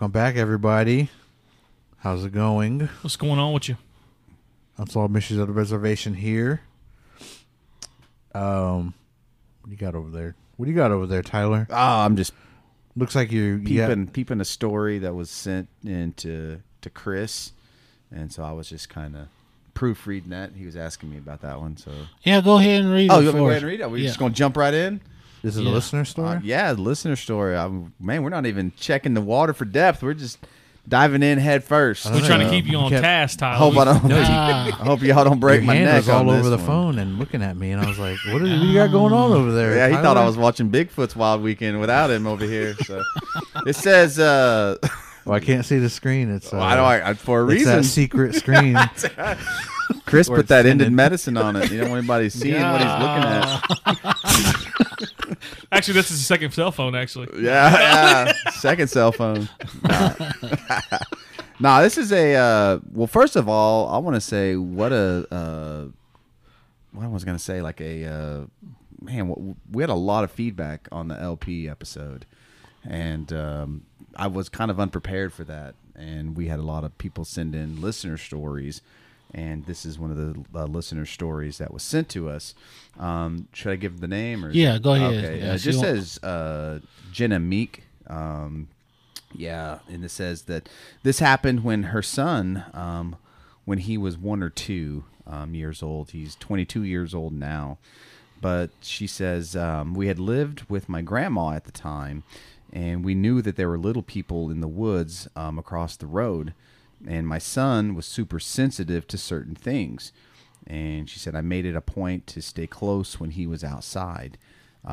Welcome back, everybody. How's it going? What's going on with you? Unsolved Missions of the Reservation here. Um, what do you got over there? What do you got over there, Tyler? Oh, I'm just Looks like you. you got- peeping peeping a story that was sent in to, to Chris, and so I was just kind of proofreading that. He was asking me about that one. So, Yeah, go ahead and read oh, it you want me to for go us. ahead and read it? Are Yeah. just gonna jump right in? This is yeah. a listener story. Uh, yeah, listener story. I'm, man, we're not even checking the water for depth. We're just diving in head first. We're don't trying to keep you on Kept- task, I Tyler. hope I don't. I hope y'all don't break Your my neck was all on over this the one. phone and looking at me, and I was like, "What, is, what do you got going on over there?" Yeah, he thought I was watching Bigfoot's Wild Weekend without him over here. So it says, uh, Well, I can't see the screen. It's uh, well, I know I, for a it's reason. that secret screen. Chris put that ended medicine on it. You don't want anybody seeing what he's looking at. Actually, this is the second cell phone. Actually, Yeah, yeah. Second cell phone. Nah. Nah, this is a. Uh, well, first of all, I want to say what a. Uh, what I was gonna say, like a uh, man. We had a lot of feedback on the LP episode, and um, I was kind of unprepared for that. And we had a lot of people send in listener stories, and this is one of the uh, listener stories that was sent to us. Um, should I give the name or? Yeah, go ahead. Okay, Yeah, uh, it just says uh, Jenna Meek. Um, yeah, and it says that this happened when her son, um, when he was one or two um, years old. He's 22 years old now. But she says um, we had lived with my grandma at the time, and we knew that there were little people in the woods um, across the road. And my son was super sensitive to certain things. And she said I made it a point to stay close when he was outside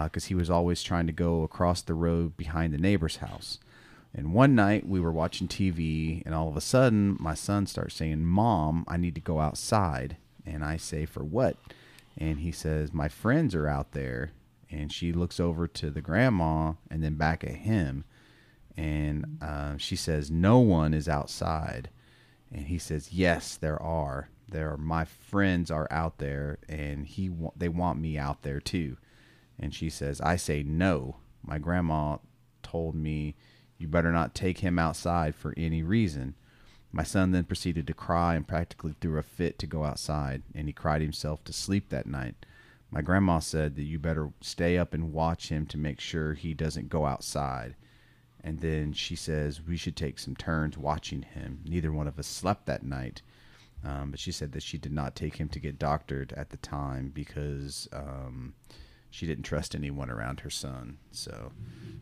because he was always trying to go across the road behind the neighbor's house. And one night we were watching TV, and all of a sudden my son starts saying, Mom, I need to go outside. And I say, For what? And he says, My friends are out there. And she looks over to the grandma and then back at him. And uh, she says, No one is outside. And he says, "Yes, there are. There are. My friends are out there, and he wa- they want me out there too." And she says, "I say no. My grandma told me you better not take him outside for any reason." My son then proceeded to cry and practically threw a fit to go outside, and he cried himself to sleep that night. My grandma said that you better stay up and watch him to make sure he doesn't go outside. And then she says we should take some turns watching him. Neither one of us slept that night. Um, but she said that she did not take him to get doctored at the time because um, she didn't trust anyone around her son. So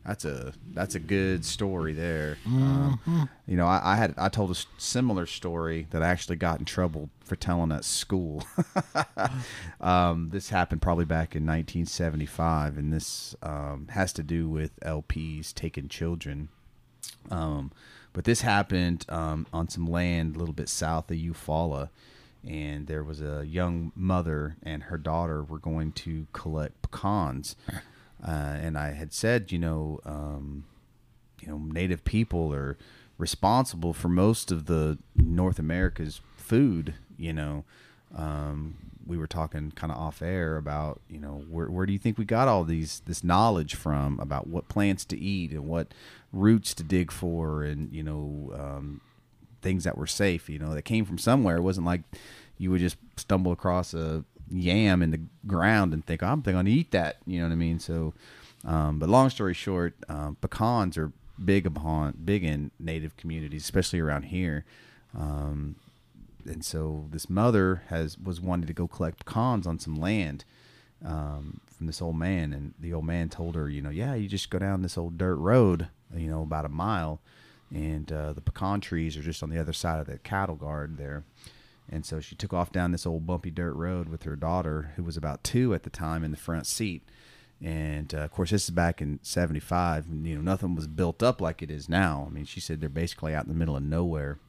that's a that's a good story there. Um, you know, I, I had I told a similar story that I actually got in trouble for telling at school. um, this happened probably back in 1975, and this um, has to do with LPs taking children. Um, but this happened um, on some land a little bit south of Eufaula, and there was a young mother and her daughter were going to collect pecans. Uh, and I had said, you know, um, you know, native people are responsible for most of the North America's food. You know, um, we were talking kind of off air about, you know, where where do you think we got all these this knowledge from about what plants to eat and what roots to dig for, and you know, um, things that were safe. You know, that came from somewhere. It wasn't like you would just stumble across a yam in the ground and think, I'm going to eat that. You know what I mean? So, um, but long story short, um, pecans are big upon big in native communities, especially around here. Um, and so this mother has was wanting to go collect pecans on some land um, from this old man, and the old man told her, you know, yeah, you just go down this old dirt road, you know, about a mile, and uh, the pecan trees are just on the other side of the cattle guard there. And so she took off down this old bumpy dirt road with her daughter, who was about two at the time, in the front seat. And uh, of course, this is back in '75. You know, nothing was built up like it is now. I mean, she said they're basically out in the middle of nowhere.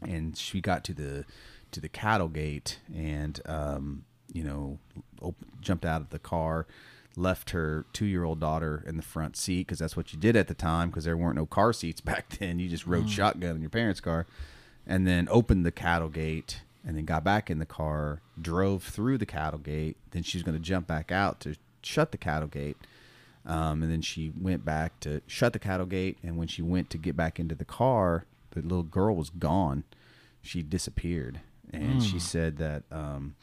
And she got to the to the cattle gate, and um, you know, op- jumped out of the car, left her two year old daughter in the front seat because that's what you did at the time because there weren't no car seats back then. You just rode shotgun in your parents' car, and then opened the cattle gate and then got back in the car, drove through the cattle gate. Then she was going to jump back out to shut the cattle gate. Um, and then she went back to shut the cattle gate. And when she went to get back into the car, the little girl was gone. She disappeared. And she said that, um,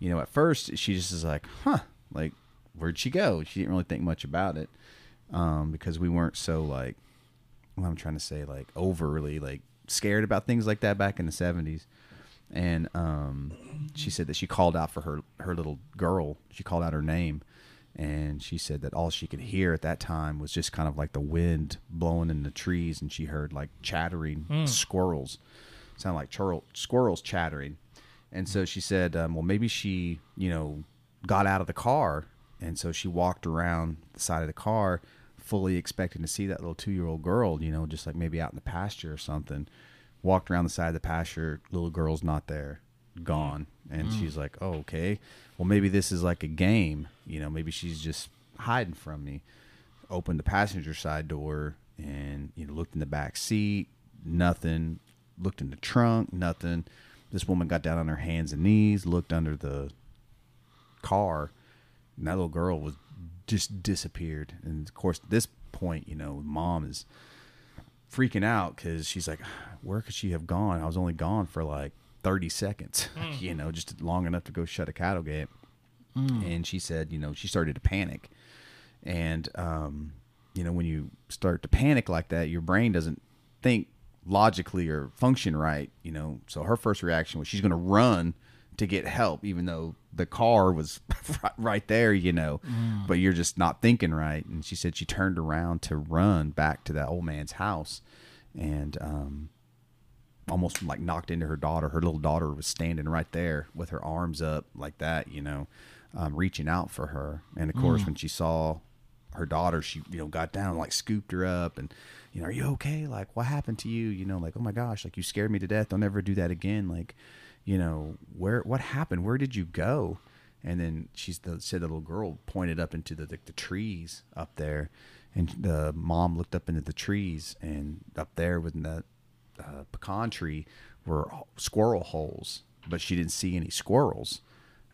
you know, at first she just was like, huh, like, where'd she go? She didn't really think much about it um, because we weren't so, like, what I'm trying to say, like, overly, like, scared about things like that back in the 70s and um, she said that she called out for her her little girl. She called out her name, and she said that all she could hear at that time was just kind of like the wind blowing in the trees, and she heard like chattering squirrels, sound like churl- squirrels chattering, and so she said, um, well, maybe she you know got out of the car, and so she walked around the side of the car. Fully expecting to see that little two year old girl, you know, just like maybe out in the pasture or something. Walked around the side of the pasture little girl's not there gone. And mm. she's like oh okay. Well maybe this is like a game you know maybe she's just hiding from me. Opened the passenger side door and you know looked in the back seat nothing. Looked in the trunk nothing. This woman got down on her hands and knees looked under the car and that little girl was just disappeared and of course at this point you know mom is freaking out because she's like, where could she have gone? I was only gone for like 30 seconds, you know, just long enough to go shut a cattle gate. And she said, you know, she started to panic. And, um, you know, when you start to panic like that, your brain doesn't think logically or function right, you know. So her first reaction was she's going to run to get help, even though the car was right there, you know, but you're just not thinking right. And she said she turned around to run back to that old man's house and um, almost like knocked into her daughter. Her little daughter was standing right there with her arms up like that, you know, um, reaching out for her. And of course, when she saw her daughter, she, you know, got down and like scooped her up and, you know, are you okay? Like, what happened to you? You know, like, oh my gosh, like you scared me to death. Don't ever do that again. Like, you know, where, what happened? Where did you go? And then she the, said the little girl pointed up into the, the, the trees up there. And the mom looked up into the trees and up there within that uh, pecan tree were squirrel holes, but she didn't see any squirrels.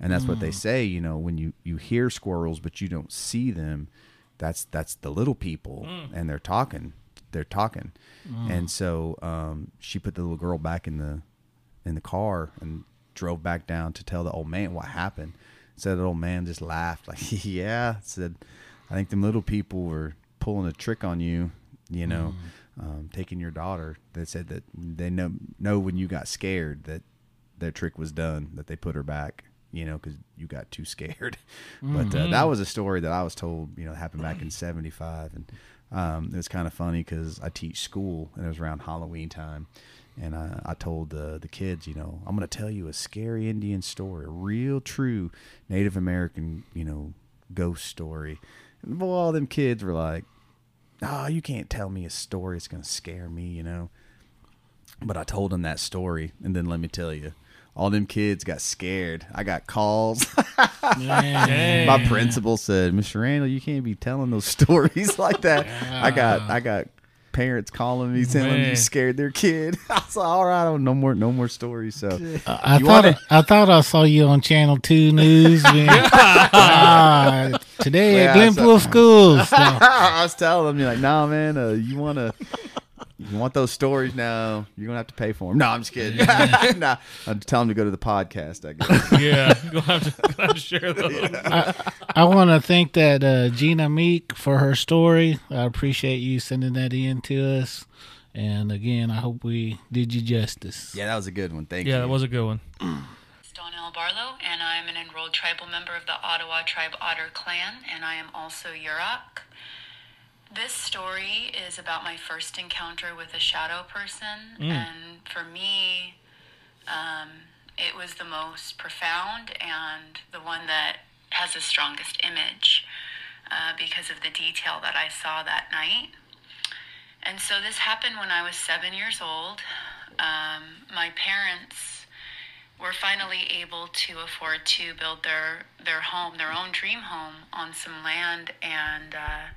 And that's what they say, you know, when you, you hear squirrels, but you don't see them, that's, that's the little people and they're talking, they're talking. And so, um, she put the little girl back in the, in the car and drove back down to tell the old man what happened. Said the old man just laughed like, yeah, said, I think them little people were pulling a trick on you, you know, um, taking your daughter. They said that they know know when you got scared that their trick was done, that they put her back, you know, because you got too scared. But uh, that was a story that I was told, you know, happened back in '75, and um, it was kind of funny because I teach school and it was around Halloween time. And I, I told the the kids, you know, I'm going to tell you a scary Indian story, a real true Native American, you know, ghost story. And boy, all them kids were like, "Oh, you can't tell me a story. It's going to scare me," you know. But I told them that story, and then let me tell you, all them kids got scared. I got calls. My principal said, "Mr. Randall, you can't be telling those stories like that." I got I got parents calling me telling me you scared their kid. I was like, "All right, no more no more stories." So I thought wanna- I thought I saw you on Channel Two News. man. Ah, today Yeah, at I Glenpool Schools. No. I was telling them, you're like, "Nah, man, uh, you want to." You want those stories now? You're gonna have to pay for them. No, I'm just kidding. nah, I'm telling them to go to the podcast. I guess. yeah, gonna have to, gonna have to share those. I want to thank that uh, Gina Meek for her story. I appreciate you sending that in to us. And again, I hope we did you justice. Yeah, that was a good one. Thank you. Yeah, that was a good one. is Donnell Barlow, and I'm an enrolled tribal member of the Ottawa Tribe Otter Clan, and I am also Yurok. This story is about my first encounter with a shadow person, and for me, um, it was the most profound and the one that has the strongest image uh, because of the detail that I saw that night. And so this happened when I was seven years old. Um, my parents were finally able to afford to build their their home, their own dream home, on some land, and uh,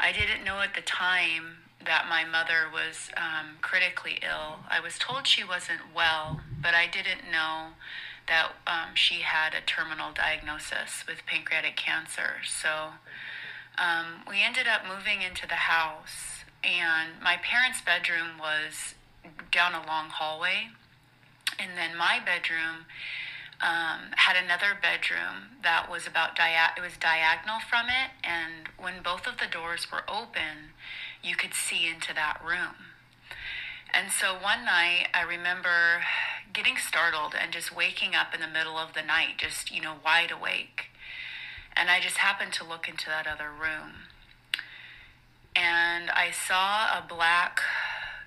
I didn't know at the time that my mother was um, critically ill. I was told she wasn't well, but I didn't know that um, she had a terminal diagnosis with pancreatic cancer. So um, we ended up moving into the house, and my parents' bedroom was down a long hallway, and then my bedroom um, had another bedroom that was about dia- it was diagonal from it, and when both of the doors were open, you could see into that room. And so one night, I remember getting startled and just waking up in the middle of the night, just, you know, wide awake. And I just happened to look into that other room. And I saw a black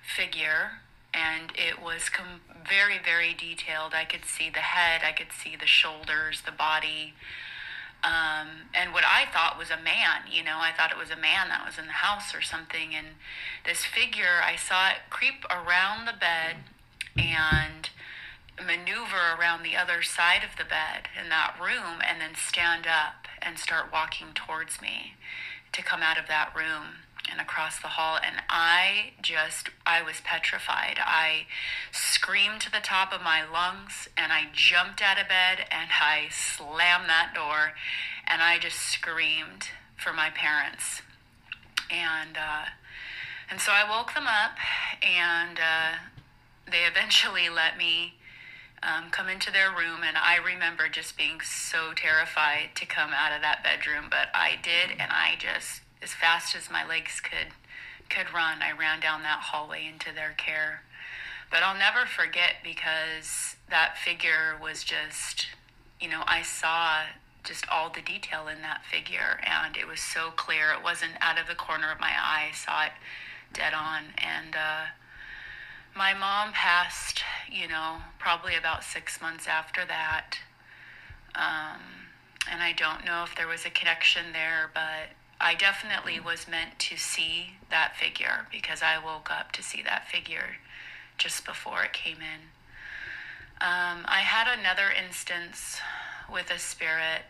figure, and it was com- very, very detailed. I could see the head, I could see the shoulders, the body. Um, and what I thought was a man, you know, I thought it was a man that was in the house or something. And this figure, I saw it creep around the bed and maneuver around the other side of the bed in that room and then stand up and start walking towards me to come out of that room and across the hall and i just i was petrified. I screamed to the top of my lungs and i jumped out of bed and i slammed that door and i just screamed for my parents. And uh, and so i woke them up and uh, they eventually let me um, come into their room, and I remember just being so terrified to come out of that bedroom, but I did, and I just, as fast as my legs could could run, I ran down that hallway into their care. But I'll never forget because that figure was just, you know, I saw just all the detail in that figure, and it was so clear. It wasn't out of the corner of my eye. I saw it dead on, and. Uh, my mom passed, you know, probably about six months after that. Um, and I don't know if there was a connection there, but I definitely was meant to see that figure because I woke up to see that figure just before it came in. Um, I had another instance with a spirit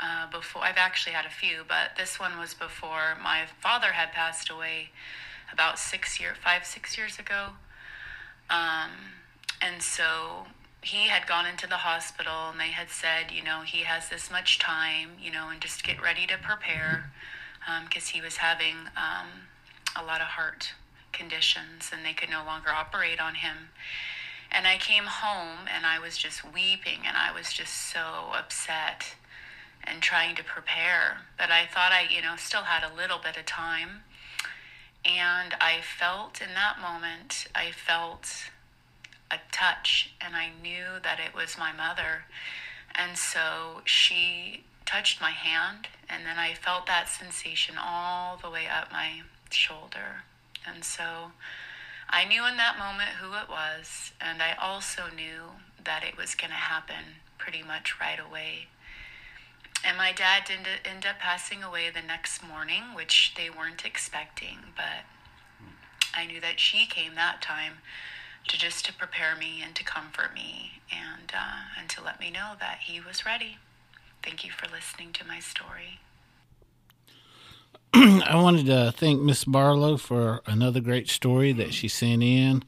uh, before. I've actually had a few, but this one was before my father had passed away about six year, five six years ago, um, and so he had gone into the hospital and they had said, you know, he has this much time, you know, and just get ready to prepare because um, he was having um, a lot of heart conditions and they could no longer operate on him. And I came home and I was just weeping and I was just so upset and trying to prepare. But I thought I, you know, still had a little bit of time. And I felt in that moment, I felt a touch, and I knew that it was my mother. And so she touched my hand, and then I felt that sensation all the way up my shoulder. And so I knew in that moment who it was, and I also knew that it was going to happen pretty much right away. And my dad did end up passing away the next morning, which they weren't expecting, but I knew that she came that time to just to prepare me and to comfort me and uh, and to let me know that he was ready. Thank you for listening to my story. I wanted to thank Miss Barlow for another great story that she sent in.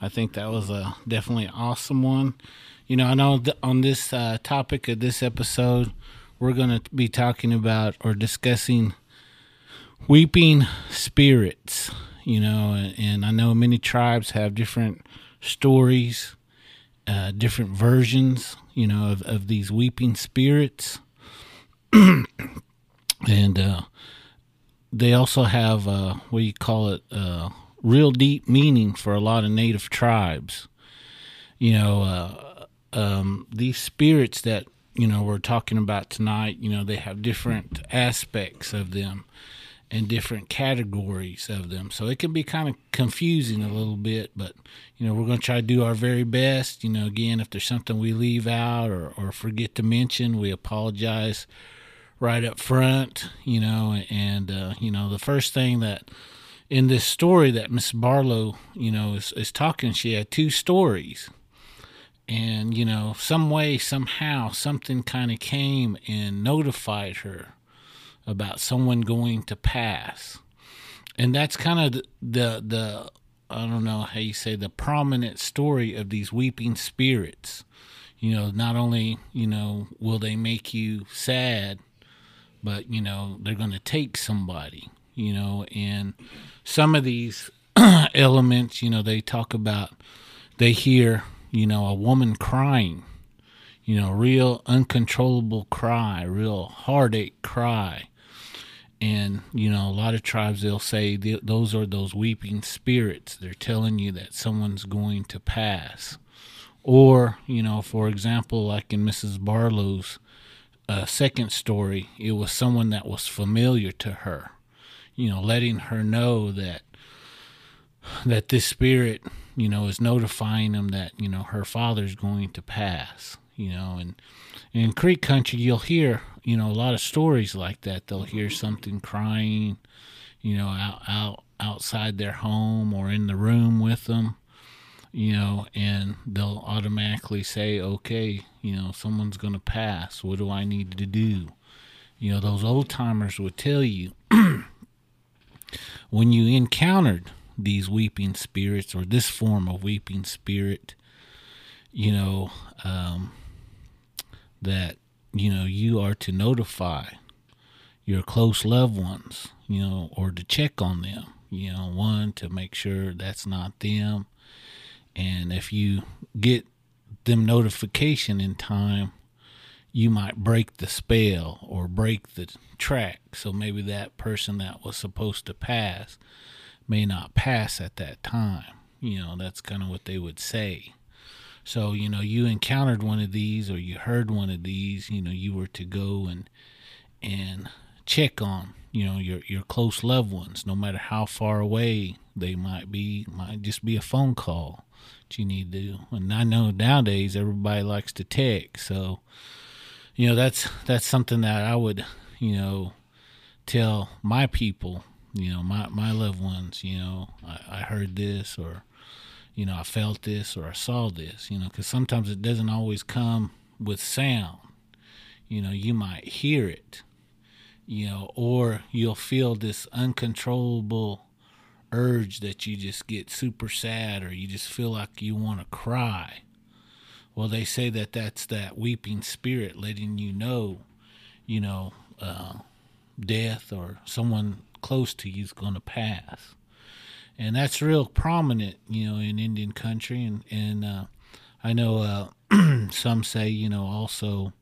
I think that was a definitely awesome one. You know, I know on this uh, topic of this episode, we're going to be talking about or discussing weeping spirits. You know, and, and I know many tribes have different stories, uh, different versions. You know, of, of these weeping spirits, and uh, they also have uh, what do you call it? Uh, real deep meaning for a lot of native tribes. You know, uh, um, these spirits that you know we're talking about tonight. You know, they have different aspects of them and different categories of them. So it can be kind of confusing a little bit, but you know, we're going to try to do our very best. You know, again, if there's something we leave out or, or forget to mention, we apologize right up front, you know, and, uh, you know, the first thing that in this story that Miss Barlow, you know, is, is talking, she had two stories. And, you know, some way, somehow, something kind of came and notified her about someone going to pass. And that's kind of the, the, the I don't know how you say the prominent story of these weeping spirits. You know, not only, you know, will they make you sad, but you know they're going to take somebody. You know, and some of these elements, you know, they talk about they hear, you know, a woman crying, you know, real uncontrollable cry, real heartache cry. And, you know, a lot of tribes, they'll say th- those are those weeping spirits. They're telling you that someone's going to pass. Or, you know, for example, like in Mrs. Barlow's uh, second story, it was someone that was familiar to her, you know, letting her know that that this spirit, you know, is notifying them that you know her father's going to pass. You know, and in Creek Country, you'll hear you know a lot of stories like that. They'll hear something crying, you know, out out outside their home or in the room with them. You know, and they'll automatically say, "Okay, you know, someone's going to pass. What do I need to do?" You know, those old timers would tell you when you encountered these weeping spirits or this form of weeping spirit, you know, um, that, you know, you are to notify your close loved ones, you know, or to check on them, you know, one, to make sure that's not them. And if you get them notification in time, you might break the spell or break the track. So maybe that person that was supposed to pass may not pass at that time. You know, that's kind of what they would say. So, you know, you encountered one of these or you heard one of these, you know, you were to go and and check on, you know, your your close loved ones, no matter how far away they might be, might just be a phone call that you need to. And I know nowadays everybody likes to text, so you know, that's that's something that I would, you know, tell my people you know my my loved ones you know I, I heard this or you know I felt this or I saw this you know because sometimes it doesn't always come with sound you know you might hear it you know or you'll feel this uncontrollable urge that you just get super sad or you just feel like you want to cry well they say that that's that weeping spirit letting you know you know uh, death or someone close to you is going to pass. And that's real prominent, you know, in Indian country. And, and uh, I know uh, some say, you know, also,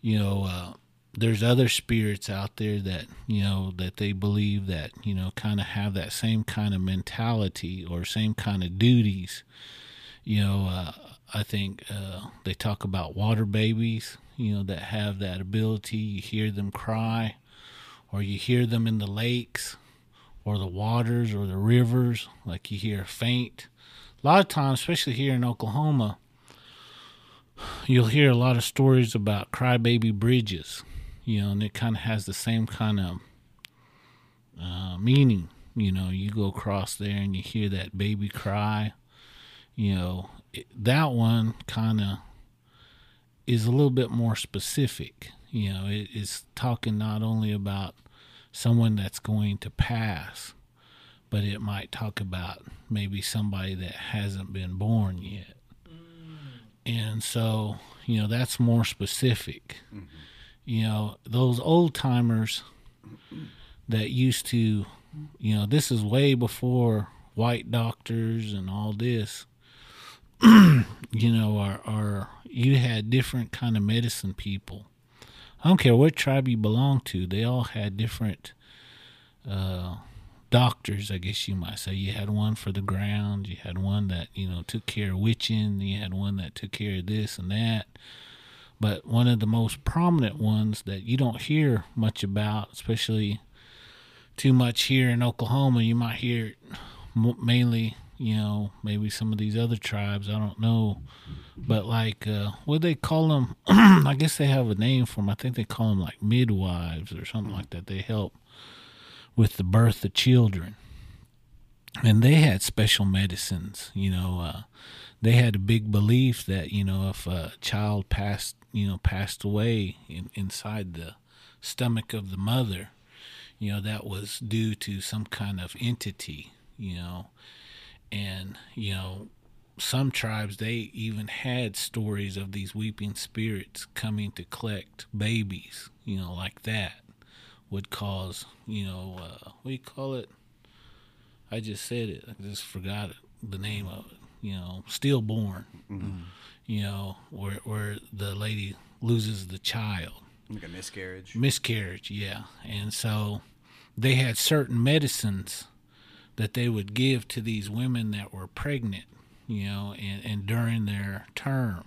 you know, uh, there's other spirits out there that, you know, that they believe that, you know, kind of have that same kind of mentality or same kind of duties. You know, uh, I think uh, they talk about water babies, you know, that have that ability. You hear them cry or you hear them in the lakes or the waters or the rivers, like you hear faint. A lot of times, especially here in Oklahoma, you'll hear a lot of stories about crybaby bridges, you know, and it kind of has the same kind of uh, meaning. You know, you go across there and you hear that baby cry. You know, it, that one kind of is a little bit more specific. You know, it is talking not only about someone that's going to pass, but it might talk about maybe somebody that hasn't been born yet. And so, you know, that's more specific. Mm-hmm. You know, those old timers that used to, you know, this is way before white doctors and all this. you know, are are you had different kind of medicine people I don't care what tribe you belong to, they all had different uh, doctors, I guess you might say. You had one for the ground, you had one that, you know, took care of witching, you had one that took care of this and that. But one of the most prominent ones that you don't hear much about, especially too much here in Oklahoma, you might hear mainly you know, maybe some of these other tribes, I don't know. But like, uh, what they call them? I guess they have a name for them. I think they call them like midwives or something like that. They help with the birth of children. And they had special medicines, you know. Uh, they had a big belief that, you know, if a child passed, you know, passed away in, inside the stomach of the mother, you know, that was due to some kind of entity, you know and you know some tribes they even had stories of these weeping spirits coming to collect babies you know like that would cause, you know, uh, what do you call it? I just said it. I just forgot it, the name of it. You know, stillborn. You know, where where the lady loses the child Like a miscarriage. miscarriage yeah and so they had certain medicines that they would give to these women that were pregnant you know and, and during their term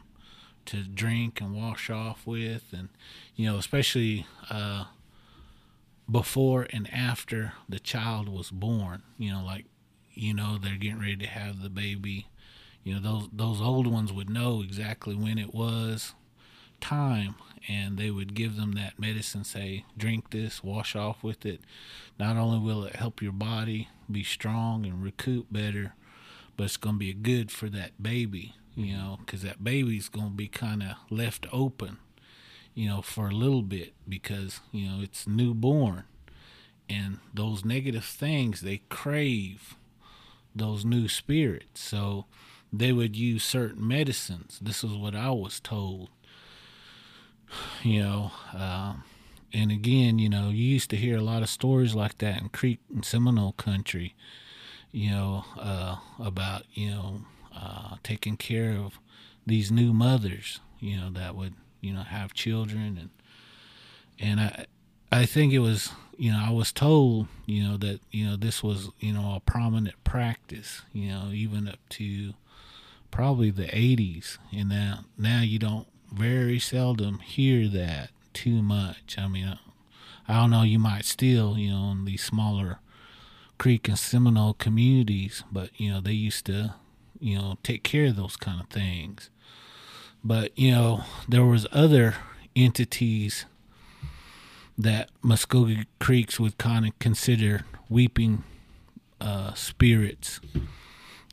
to drink and wash off with and you know especially uh, before and after the child was born you know like you know they're getting ready to have the baby. You know those those old ones would know exactly when it was time and they would give them that medicine say drink this wash off with it. Not only will it help your body be strong and recoup better but it's going to be good for that baby you mm-hmm. know because that baby's going to be kind of left open you know for a little bit because you know it's newborn. And those negative things they crave those new spirits. So they would use certain medicines. This is what i was told you know um, and again you know you used to hear a lot of stories like that in creek and seminole country you know uh, about you know uh, taking care of these new mothers you know that would you know have children and and i i think it was you know i was told you know that you know this was you know a prominent practice you know even up to probably the 80s and now now you don't very seldom hear that too much i mean I, don't know you might still you know in these smaller creek and seminole communities but you know they used to you know take care of those kind of things but you know there was other entities that Muskogee Creeks would kind of consider weeping uh, spirits.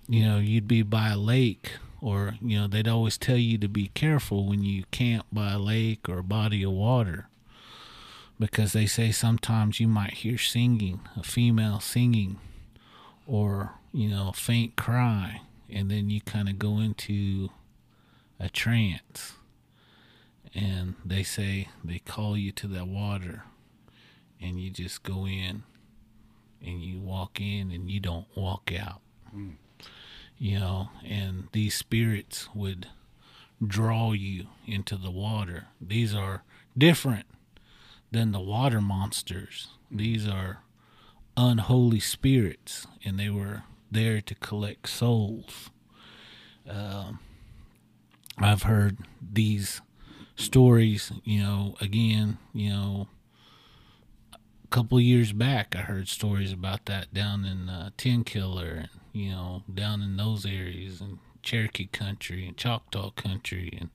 You know, you'd be by a lake, or you know, they'd always tell you to be careful when you camp by a lake or a body of water, because they say sometimes you might hear singing, a female singing, or you know, a faint cry, and then you kind of go into a trance. And they say they call you to that water and you just go in and you walk in and you don't walk out hmm. You know and these spirits would draw you into the water. These are different than the water monsters. These are unholy spirits and they were there to collect souls. Um, i've heard these stories, you know, again, you know, a couple years back, I heard stories about that down in uh, Tenkiller and, you know, down in those areas and Cherokee country and Choctaw country and,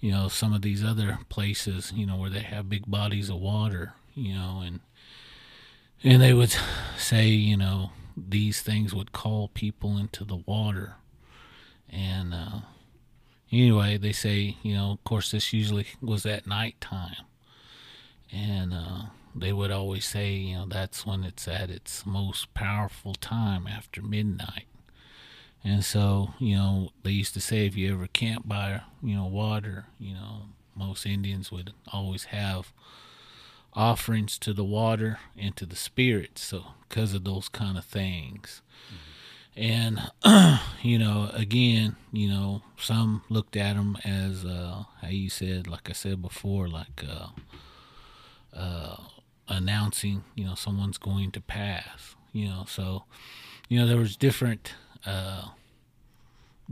you know, some of these other places, you know, where they have big bodies of water, you know, and, and they would say, you know, these things would call people into the water. And, uh, anyway, they say, you know, of course, this usually was at nighttime. And uh, they would always say, you know, that's when it's at its most powerful time after midnight. And so, you know, they used to say if you ever camp by, you know, water, you know, most Indians would always have offerings to the water and to the spirits. So, because of those kind of things. And, you know, again, you know, some looked at them as, uh, how you said, like I said before, like, uh, uh, announcing, you know, someone's going to pass, you know, so, you know, there was different, uh,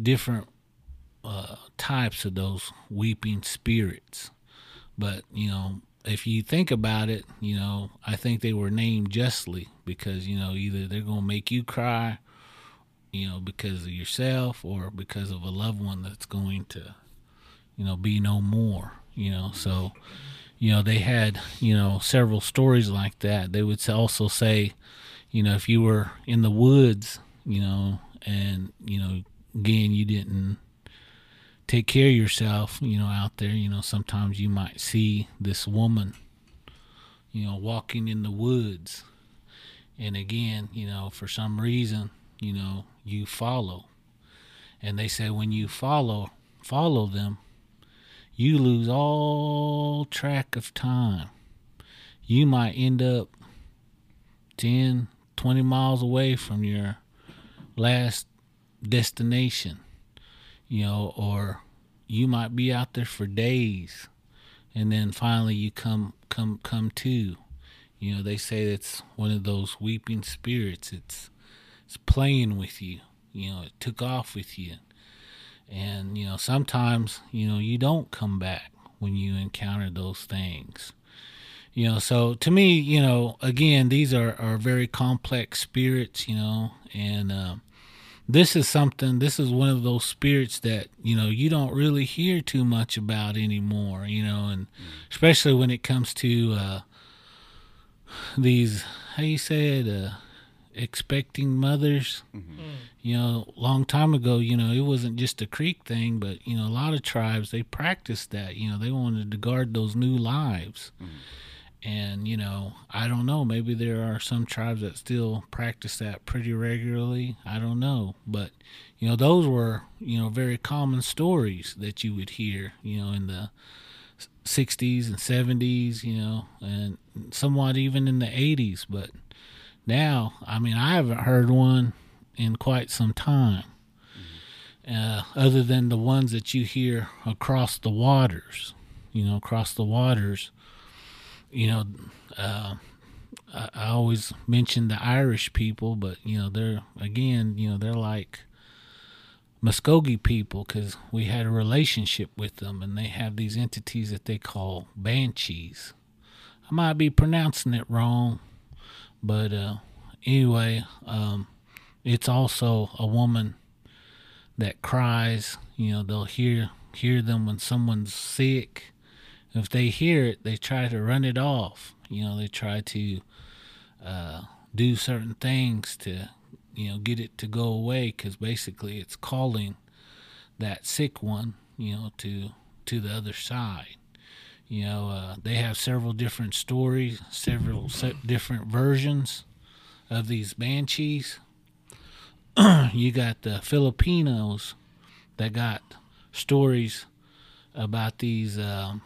different, uh, types of those weeping spirits. But, you know, if you think about it, you know, I think they were named justly because, you know, either they're going to make you cry you know, because of yourself or because of a loved one that's going to, you know, be no more, you know. So, you know, they had, you know, several stories like that. They would also say, you know, if you were in the woods, you know, and, you know, again, you didn't take care of yourself, you know, out there, you know, sometimes you might see this woman, you know, walking in the woods. And again, you know, for some reason, you know, you follow. And they say when you follow follow them, you lose all track of time. you might end up 10, 20 miles away from your last destination, you know, or you might be out there for days and then finally you come come come to. You know, they say it's one of those weeping spirits. It's it's playing with you. You know, it took off with you. And, you know, sometimes, you know, you don't come back when you encounter those things. You know, so to me, you know, again, these are, are very complex spirits, you know, and um, this is something, this is one of those spirits that, you know, you don't really hear too much about anymore, you know, and especially when it comes to uh, these, how you say it, uh, expecting mothers. Mm-hmm. You know, long time ago, you know, it wasn't just a creek thing, but you know, a lot of tribes they practiced that. You know, they wanted to guard those new lives. Mm-hmm. And you know, I don't know. Maybe there are some tribes that still practice that pretty regularly. I don't know, but you know, those were you know very common stories that you would hear. You know, in the 60s and 70s. You know, and somewhat even in the 80s. But now, I mean, I haven't heard one in quite some time, uh, other than the ones that you hear across the waters. You know, across the waters. You know, uh, I, I always mention the Irish people, but you know, they're again, you know, they're like Muskogee people because we had a relationship with them, and they have these entities that they call banshees. I might be pronouncing it wrong, but uh, anyway, um, it's also a woman that cries. You know, they'll hear hear them when someone's sick. If they hear it, they try to run it off. You know, they try to uh, do certain things to, you know, get it to go away because basically it's calling that sick one, you know, to to the other side. You know, uh, they have several different stories, several se- different versions of these banshees. you got the Filipinos that got stories about these. Um,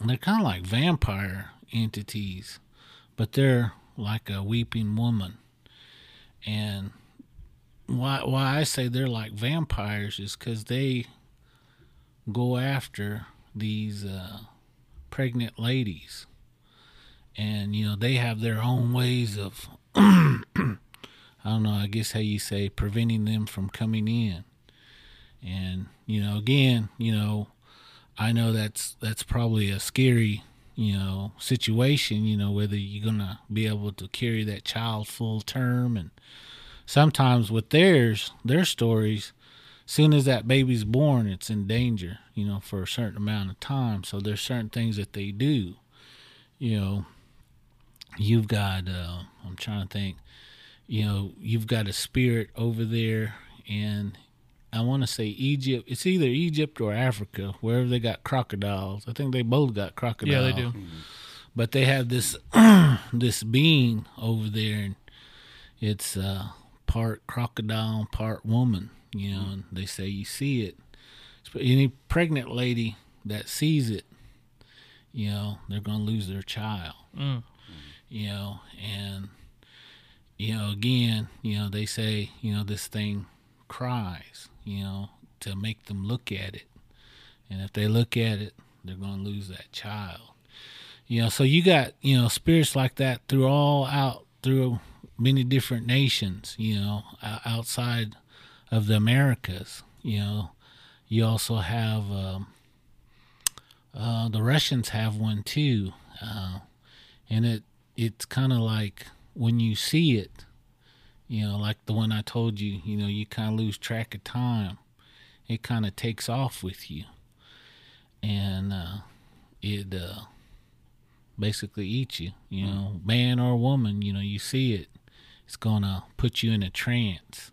they're kind of like vampire entities, but they're like a weeping woman. And why why I say they're like vampires is because they go after these uh, pregnant ladies, and you know they have their own ways of I don't know. I guess how you say preventing them from coming in, and you know again you know I know that's that's probably a scary you know situation you know whether you're gonna be able to carry that child full term. And sometimes with theirs their stories soon as that baby's born it's in danger you know for a certain amount of time so there's certain things that they do you know you've got uh, i'm trying to think you know you've got a spirit over there and I want to say Egypt. It's either Egypt or Africa, wherever they got crocodiles. I think they both got crocodiles. Yeah, they do. But they have this this being over there, and it's uh, part crocodile, part woman. You know, and they say you see it. Any pregnant lady that sees it, you know, they're gonna lose their child. Mm. You know, and you know, again, you know, they say, you know, this thing cries, you know, to make them look at it. And if they look at it, they're going to lose that child. You know, so you got, you know, spirits like that through all out through many different nations, you know, outside of the Americas, you know. You also have um, uh, the Russians have one too. Uh, and it it's kind of like when you see it, you know, like the one I told you, you know, you kind of lose track of time. It kind of takes off with you, and uh, it uh, basically eats you. You know, man or woman, you know, you see it, it's gonna put you in a trance,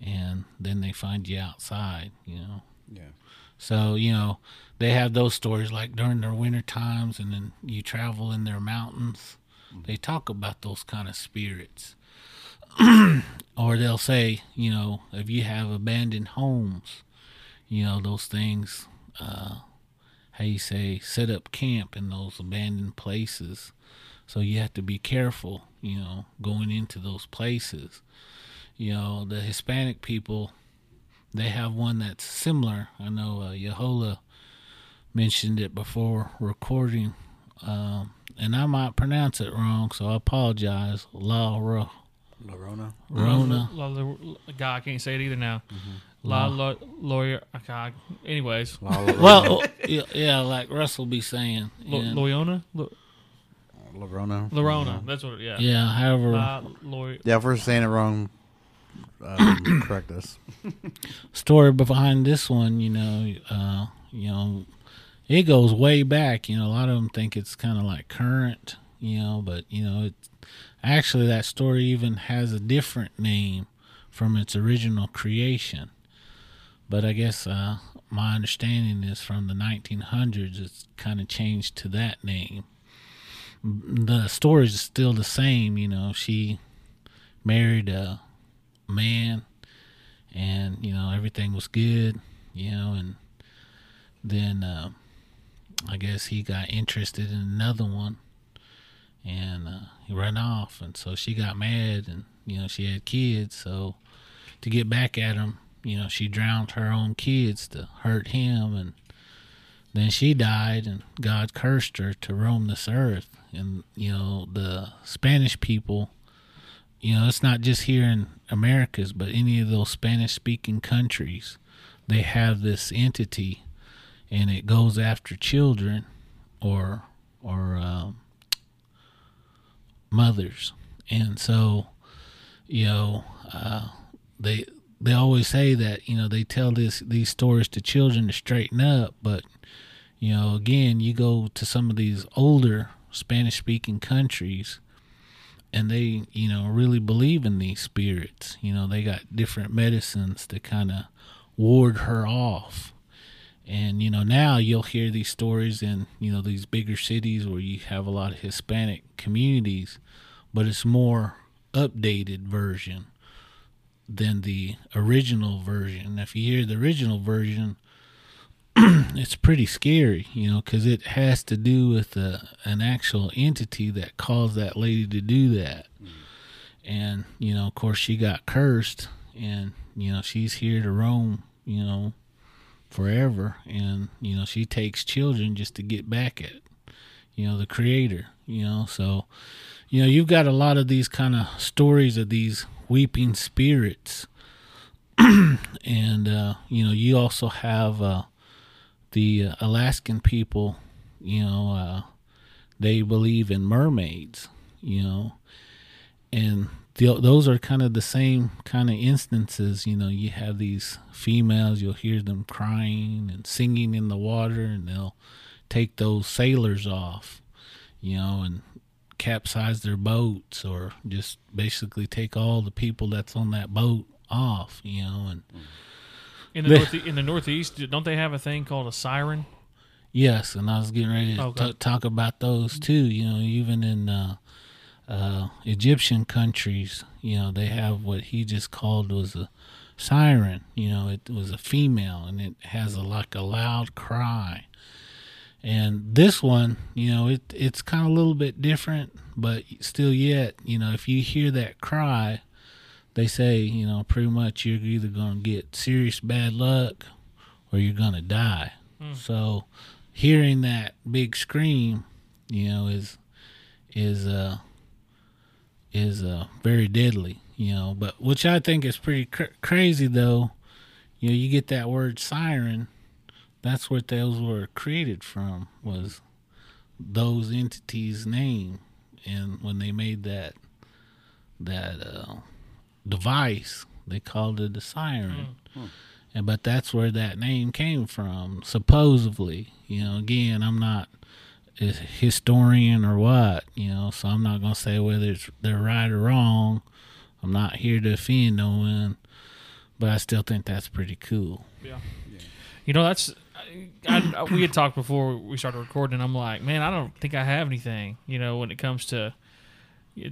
and then they find you outside. You know. Yeah. So, you know, they have those stories like during their winter times and then you travel in their mountains. They talk about those kind of spirits. or they'll say, you know, if you have abandoned homes, you know, those things uh, how you say set up camp in those abandoned places. So you have to be careful, you know, going into those places. You know, the Hispanic people, they have one that's similar. I know uh, Yehola mentioned it before recording, um, and I might pronounce it wrong, so I apologize. La Ro- Lorona. Rona. La, la, la, God, I can't say it either now. La, la, lawyer. Okay. Anyways, Well, yeah, yeah, like Russell be saying. Lo, and- Loyona? Lo, Lorona. Lorona. That's what yeah. yeah, however, La, lawyer. Yeah, if we're saying it wrong, um, correct us. story behind this one, you know, uh, you know, it goes way back. You know, a lot of them think it's kind of like current, you know, but you know, it actually that story even has a different name from its original creation. But I guess uh, my understanding is from the 1900s, it's kind of changed to that name. The story is still the same, you know. She married a man and you know everything was good you know and then uh, i guess he got interested in another one and uh, he ran off and so she got mad and you know she had kids so to get back at him you know she drowned her own kids to hurt him and then she died and god cursed her to roam this earth and you know the spanish people you know, it's not just here in Americas, but any of those Spanish speaking countries, they have this entity and it goes after children or or um, mothers. And so, you know, uh, they they always say that, you know, they tell this these stories to children to straighten up, but you know, again, you go to some of these older Spanish speaking countries and they you know really believe in these spirits. You know they got different medicines to kind of ward her off. And you know now you'll hear these stories in you know these bigger cities where you have a lot of hispanic communities but it's more updated version than the original version. If you hear the original version it's pretty scary, you know, because it has to do with uh, an actual entity that caused that lady to do that. And, you know, of course, she got cursed, and, you know, she's here to roam, you know, forever. And, you know, she takes children just to get back at, you know, the creator, you know. So, you know, you've got a lot of these kind of stories of these weeping spirits. and, uh, you know, you also have, uh, the Alaskan people, you know, uh, they believe in mermaids, you know, and those are kind of the same kind of instances. You know, you have these females, you'll hear them crying and singing in the water, and they'll take those sailors off, you know, and capsize their boats or just basically take all the people that's on that boat off, you know, and In the north, in the northeast, don't they have a thing called a siren? Yes, and I was getting ready to Okay. t- talk about those too. You know, even in uh, uh, Egyptian countries, you know, they have what he just called was a siren. You know, it was a female, and it has a like a loud cry. And this one, you know, it it's kind of a little bit different, but still, yet, you know, if you hear that cry, they say, you know, pretty much you're either gonna get serious bad luck or you're gonna die. So hearing that big scream, you know, is is uh is uh very deadly, you know. But which I think is pretty cr- crazy though. You know, you get that word siren. That's what those were created from was those entities' name, and when they made that that uh, device, they called it a siren. Mm, mm. And but that's where that name came from, supposedly. You know, again, I'm not a historian or what, you know, so I'm not gonna say whether it's they're right or wrong. I'm not here to offend no one, but I still think that's pretty cool. Yeah. You know, that's I, I, we had talked before we started recording. I'm like, man, I don't think I have anything. You know, when it comes to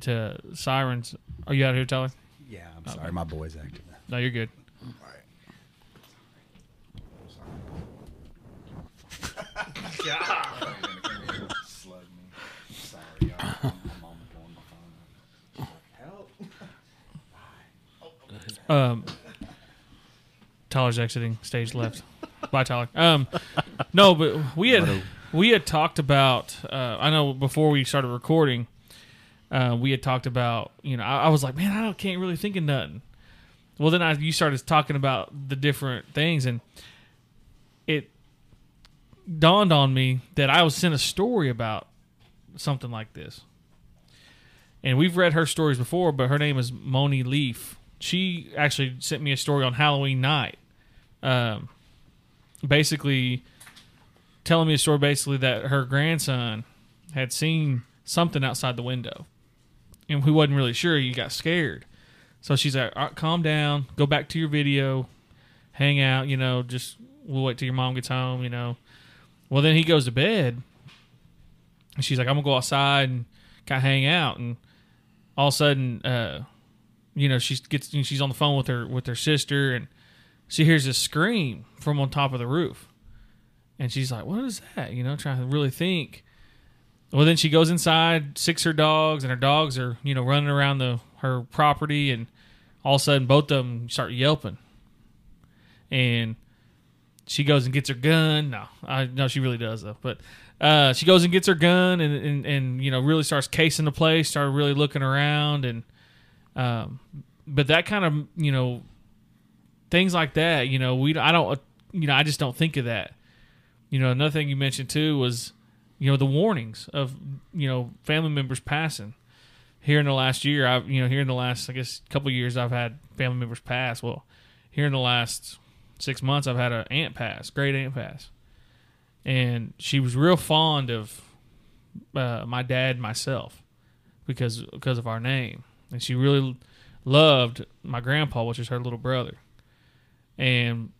to sirens. Are you out here, Tyler? Yeah, I'm sorry, my boy's acting. No, you're good. Um, Tyler's exiting stage left. Bye, Tyler. Um, no, but we had we had talked about. Uh, I know before we started recording, uh, we had talked about. You know, I, I was like, man, I can't really think of nothing. Well, then I you started talking about the different things, and it dawned on me that I was sent a story about something like this. And we've read her stories before, but her name is Moni Leaf. She actually sent me a story on Halloween night. Um, basically, telling me a story basically that her grandson had seen something outside the window. And he wasn't really sure. you got scared. So she's like, right, calm down, go back to your video, hang out, you know, just we'll wait till your mom gets home, you know. Well, then he goes to bed. And she's like, I'm gonna go outside and kind of hang out. And all of a sudden, uh, you know, she gets she's on the phone with her with her sister, and she hears this scream from on top of the roof, and she's like, "What is that?" You know, trying to really think. Well, then she goes inside, six her dogs, and her dogs are you know running around the her property, and all of a sudden both of them start yelping, and she goes and gets her gun. No, I no, she really does though. But uh, she goes and gets her gun and, and and you know really starts casing the place. Started really looking around and um, but that kind of you know things like that. You know we I don't you know I just don't think of that. You know another thing you mentioned too was you know the warnings of you know family members passing. Here in the last year, I've you know here in the last I guess couple years I've had family members pass. Well, here in the last six months I've had an aunt pass, great aunt pass, and she was real fond of uh, my dad myself because because of our name, and she really loved my grandpa, which is her little brother, and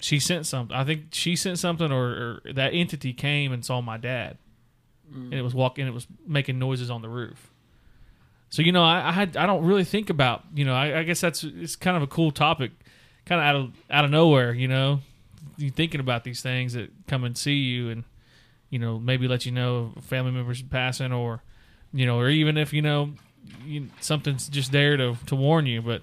she sent something. I think she sent something, or, or that entity came and saw my dad, Mm. and it was walking, it was making noises on the roof. So you know, I, I had I don't really think about you know I, I guess that's it's kind of a cool topic, kind of out of out of nowhere. You know, you thinking about these things that come and see you and you know maybe let you know family members passing or you know or even if you know you, something's just there to to warn you. But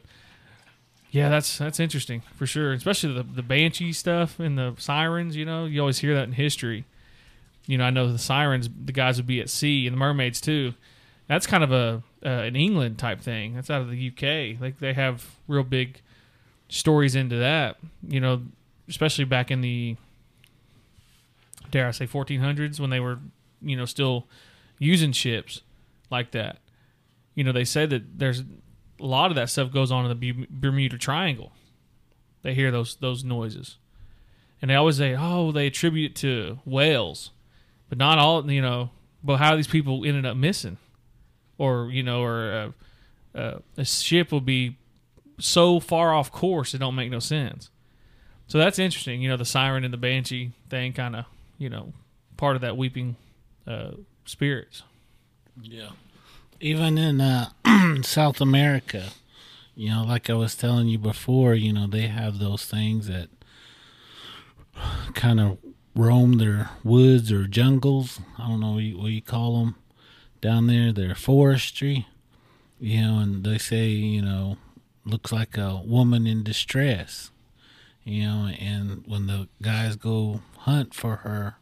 yeah, that's that's interesting for sure, especially the the banshee stuff and the sirens. You know, you always hear that in history. You know, I know the sirens, the guys would be at sea, and the mermaids too. That's kind of a uh, an England type thing. That's out of the UK. Like they have real big stories into that. You know, especially back in the dare I say 1400s when they were you know still using ships like that. You know, they say that there's a lot of that stuff goes on in the Bermuda Triangle. They hear those those noises, and they always say, "Oh, they attribute it to whales," but not all. You know, but how these people ended up missing, or you know, or uh, uh, a ship will be so far off course it don't make no sense. So that's interesting. You know, the siren and the banshee thing, kind of, you know, part of that weeping uh, spirits. Yeah. Even in uh, South America, you know, like I was telling you before, you know, they have those things that kind of roam their woods or jungles. I don't know what you, what you call them down there. Their forestry, you know, and they say, you know, looks like a woman in distress, you know, and when the guys go hunt for her,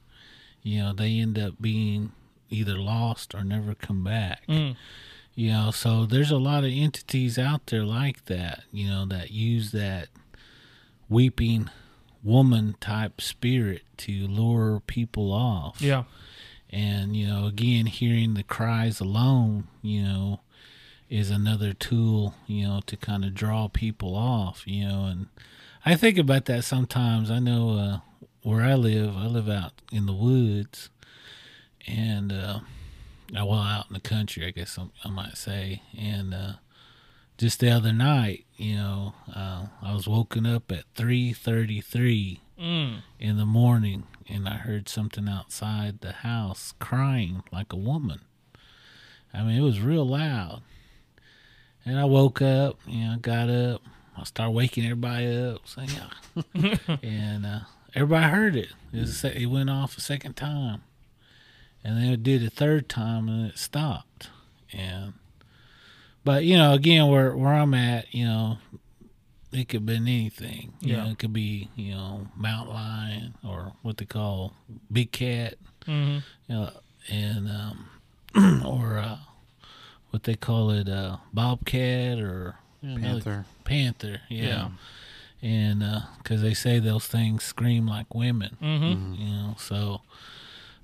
you know, they end up being either lost or never come back. Mm. You know, so there's a lot of entities out there like that, you know, that use that weeping woman type spirit to lure people off. Yeah. And, you know, again, hearing the cries alone, you know, is another tool, you know, to kind of draw people off, you know. And I think about that sometimes. I know uh, where I live, I live out in the woods. And, uh, well, out in the country, I guess I, I might say. And uh, just the other night, you know, uh, I was woken up at 3.33 Mm. in the morning and I heard something outside the house crying like a woman. I mean, it was real loud. And I woke up, you know, got up. I started waking everybody up. So, yeah. and uh, everybody heard it. It, was it went off a second time, and then it did a third time, and it stopped. And but you know, again, where where I'm at, you know, it could have been anything. You Yeah. know, it could be you know mountain lion or what they call big cat. mm-hmm. You know, and um, or uh, what they call it, uh, bobcat or Panther. Panther, yeah. Yeah. And because they say those things scream like women, mm-hmm. you know, so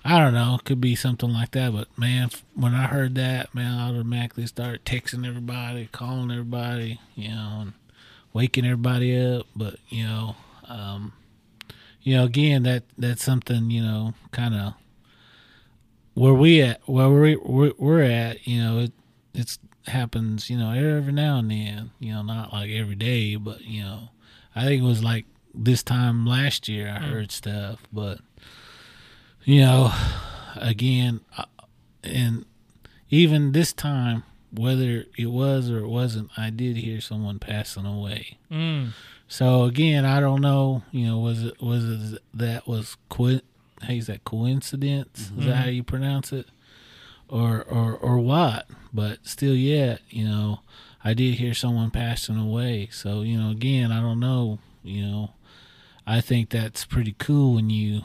I don't know. It could be something like that. But man, when I heard that, man, I automatically started texting everybody, calling everybody, you know, and waking everybody up. But you know, um, you know, again, that that's something you know, kind of where we at, where we we're, we're at, you know, it it's happens, you know, every now and then, you know, not like every day, but you know, I think it was like this time last year I heard stuff, but you know, again, uh, and even this time, whether it was or it wasn't, I did hear someone passing away. Mm. So again, I don't know. You know, was it was it that was co- hey, is that coincidence? Is that how you pronounce it, or or or what? But still, yet you know, I did hear someone passing away. So you know, again, I don't know. You know, I think that's pretty cool when you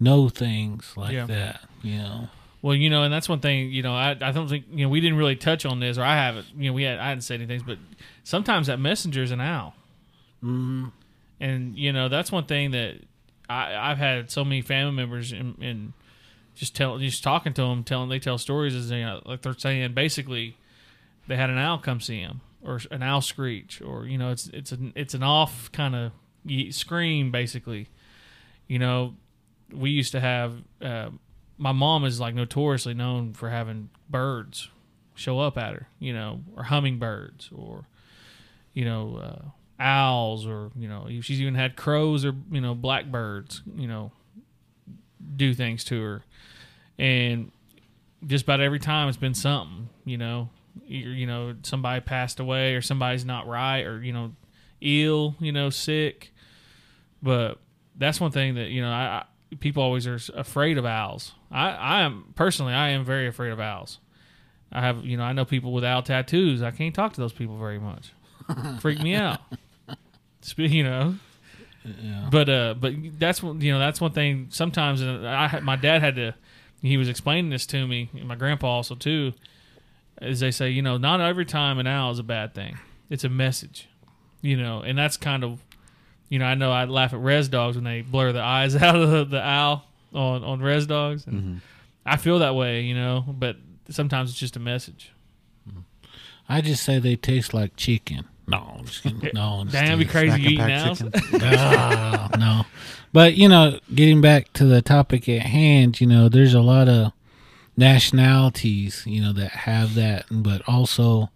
know things like Yeah. that. You know, Well, you know, and that's one thing. You know, I, I don't think you know we didn't really touch on this, or I haven't. You know, we had I hadn't said anything, but sometimes that messenger's an owl, mm-hmm. and you know that's one thing that I I've had so many family members and, and just tell just talking to them, telling they tell stories is you know, like they're saying basically they had an owl come see them or an owl screech or you know it's it's an it's an off kind of scream basically. You know, we used to have. Uh, my mom is like notoriously known for having birds show up at her, you know, or hummingbirds or you know uh, owls or you know she's even had crows or you know blackbirds, you know, do things to her, and just about every time it's been something, you know, you you know somebody passed away or somebody's not right or you know ill, you know, sick, but that's one thing that you know I, I people always are afraid of owls. I, I am personally I am very afraid of owls. I have you know I know people with owl tattoos. I can't talk to those people very much. Freak me out. You know. yeah, But uh, but that's one you know that's one thing. Sometimes I had- my dad had to. He was explaining this to me. And my grandpa also too. As they say, you know, not every time an owl is a bad thing. It's a message. You know, and that's kind of, you know, I know I laugh at res dogs when they blur the eyes out of the, the owl on on res dogs. And I feel that way, you know, but sometimes it's just a message. I just say they taste like chicken. No, I'm just kidding. no, I'm just Damn, it'd be teasing. crazy you Snack eating and owls. pack. Ah, no. But you know, getting back to the topic at hand, you know, there's a lot of nationalities, you know, that have that, but also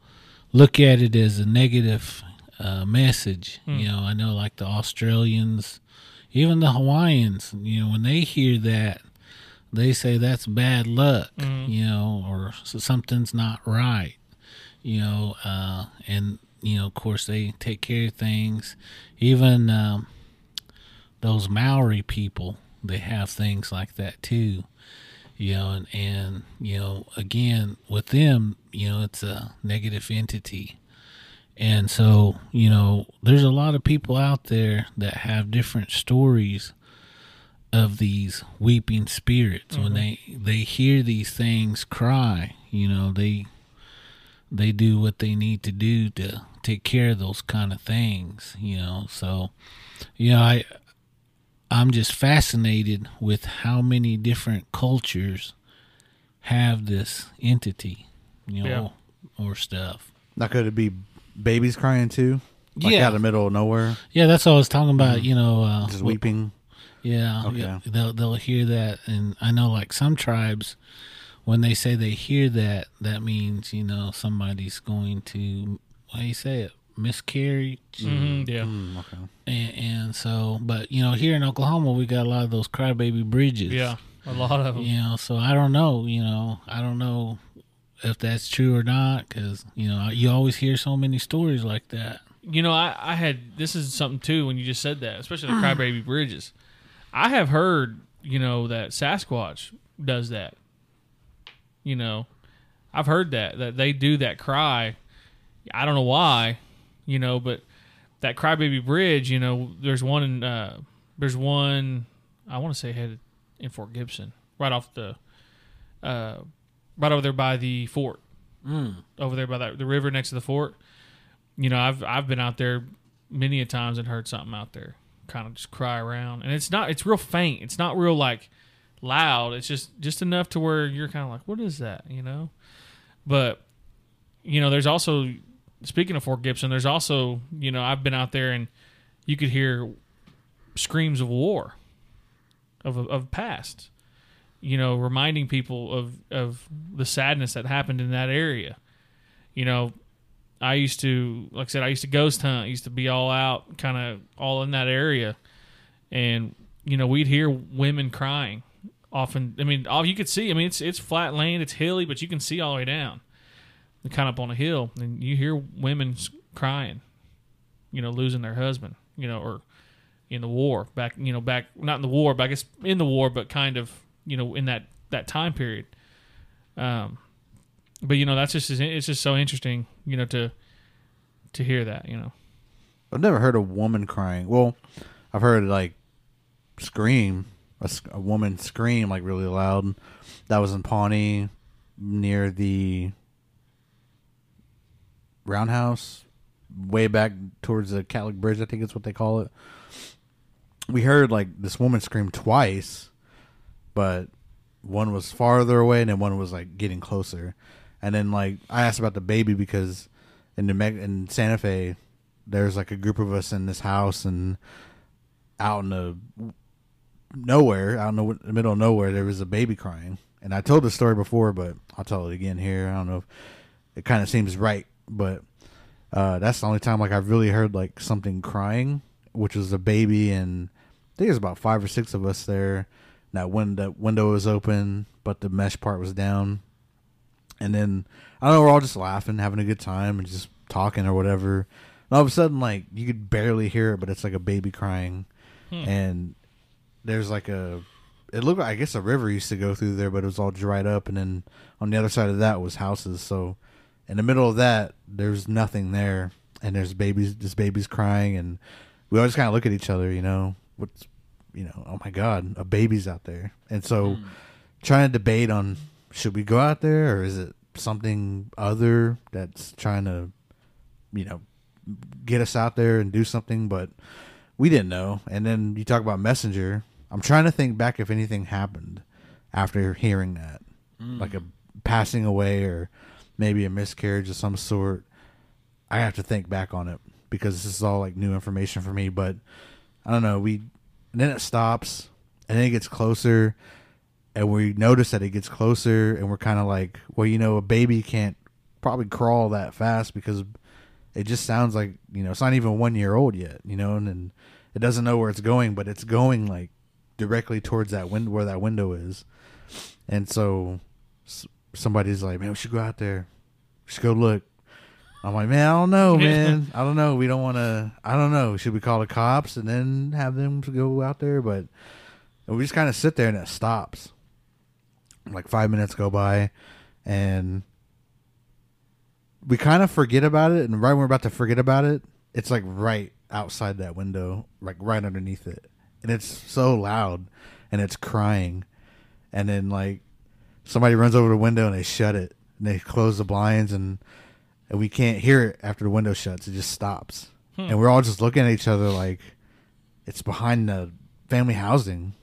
look at it as a negative uh, message. You know, I know like the Australians, even the Hawaiians, you know, when they hear that, they say that's bad luck, you know, or something's not right, you know, uh, and you know, of course, they take care of things. Even um, those Maori people, they have things like that too, you know, and, and you know, again, with them, you know, it's a negative entity. And so, you know, there's a lot of people out there that have different stories of these weeping spirits. When mm-hmm. they they hear these things cry you know they they do what they need to do to take care of those kind of things you know. So you know i i'm just fascinated with how many different cultures have this entity you know or stuff. Now could it be babies crying too? Like Yeah. out of the middle of nowhere, yeah that's what i was talking about you know uh just weeping. Yeah, Okay. yeah, they'll they'll hear that, and I know like some tribes, when they say they hear that, that means you know somebody's going to how do you say it miscarry, Mhm, yeah. Mm, okay. and, and so but you know here in Oklahoma we got a lot of those crybaby bridges. Yeah. A lot of them. you know, so I don't know, you know, I don't know if that's true or not, because you know you always hear so many stories like that. you know, I, I had this is something too when you just said that, especially the Mm. crybaby bridges. I have heard, you know, that Sasquatch does that. You know, I've heard that that they do that cry. I don't know why, you know, but that crybaby bridge, you know, there's one in uh, there's one I want to say headed in Fort Gibson, right off the uh, right over there by the fort, mm. over there by that the river next to the fort. You know, I've I've been out there many a times and heard something out there kind of just cry around, and it's not it's real faint. It's not real like loud. It's just just enough to where you're kind of like, what is that? You know, but you know, there's also speaking of Fort Gibson, there's also you know I've been out there and you could hear screams of war, of of past, you know, reminding people of of the sadness that happened in that area. You know, I used to, like I said, I used to ghost hunt. I used to be all out, kind of all in that area, and you know, we'd hear women crying. Often, I mean, all you could see. I mean, it's it's flat land, it's hilly, but you can see all the way down, kind of up on a hill, and you hear women crying. You know, losing their husband. You know, or in the war back. You know, back not in the war, but I guess in the war, but kind of you know in that that time period. Um, but you know that's just it's just so interesting. You know to to hear that. You know. I've never heard a woman crying. Well, I've heard like scream a, a woman scream like really loud. That was in Pawnee near the roundhouse, way back towards the Catholic Bridge. I think it's what they call it. We heard like this woman scream twice, but one was farther away and then one was like getting closer. And then like I asked about the baby because in New Me- in Santa Fe, there's like a group of us in this house and out in the nowhere, out in the, the middle of nowhere, there was a baby crying. And I told the story before, but I'll tell it again here. I don't know if it kind of seems right, but uh, that's the only time like I've really heard like something crying, which was a baby, and I think there's about five or six of us there. That when the window was open, but the mesh part was down, and then I don't know, we're all just laughing, having a good time, and just talking or whatever. And all of a sudden, like you could barely hear it, but it's like a baby crying, hmm. and there's like a. It looked like I guess a river used to go through there, but it was all dried up, and then on the other side of that was houses. So in the middle of that, there's nothing there, and there's babies. This baby's crying, and we all just kind of look at each other. You know, what's, you know, oh my god, a baby's out there, and so hmm. trying to debate on should we go out there or is it something other that's trying to, you know, get us out there and do something, but we didn't know. And then you talk about messenger. I'm trying to think back if anything happened after hearing that, hmm. like a passing away or maybe a miscarriage of some sort. I have to think back on it because this is all like new information for me. But I don't know. We and then it stops and then it gets closer, and we notice that it gets closer, and we're kind of like, well, you know, a baby can't probably crawl that fast because it just sounds like you know it's not even one year old yet, you know, and, and it doesn't know where it's going, but it's going like directly towards that window where that window is, and so somebody's like, man, we should go out there, we should go look. I'm like, man, I don't know, man. I don't know. We don't want to. I don't know. Should we call the cops and then have them go out there? But we just kind of sit there and it stops. Like five minutes go by, and we kind of forget about it. And right when we're about to forget about it, it's like right outside that window, like right underneath it, and it's so loud, and it's crying, and then like somebody runs over the window and they shut it, and they close the blinds, and and we can't hear it after the window shuts. It just stops, hmm. and we're all just looking at each other like it's behind the family housing.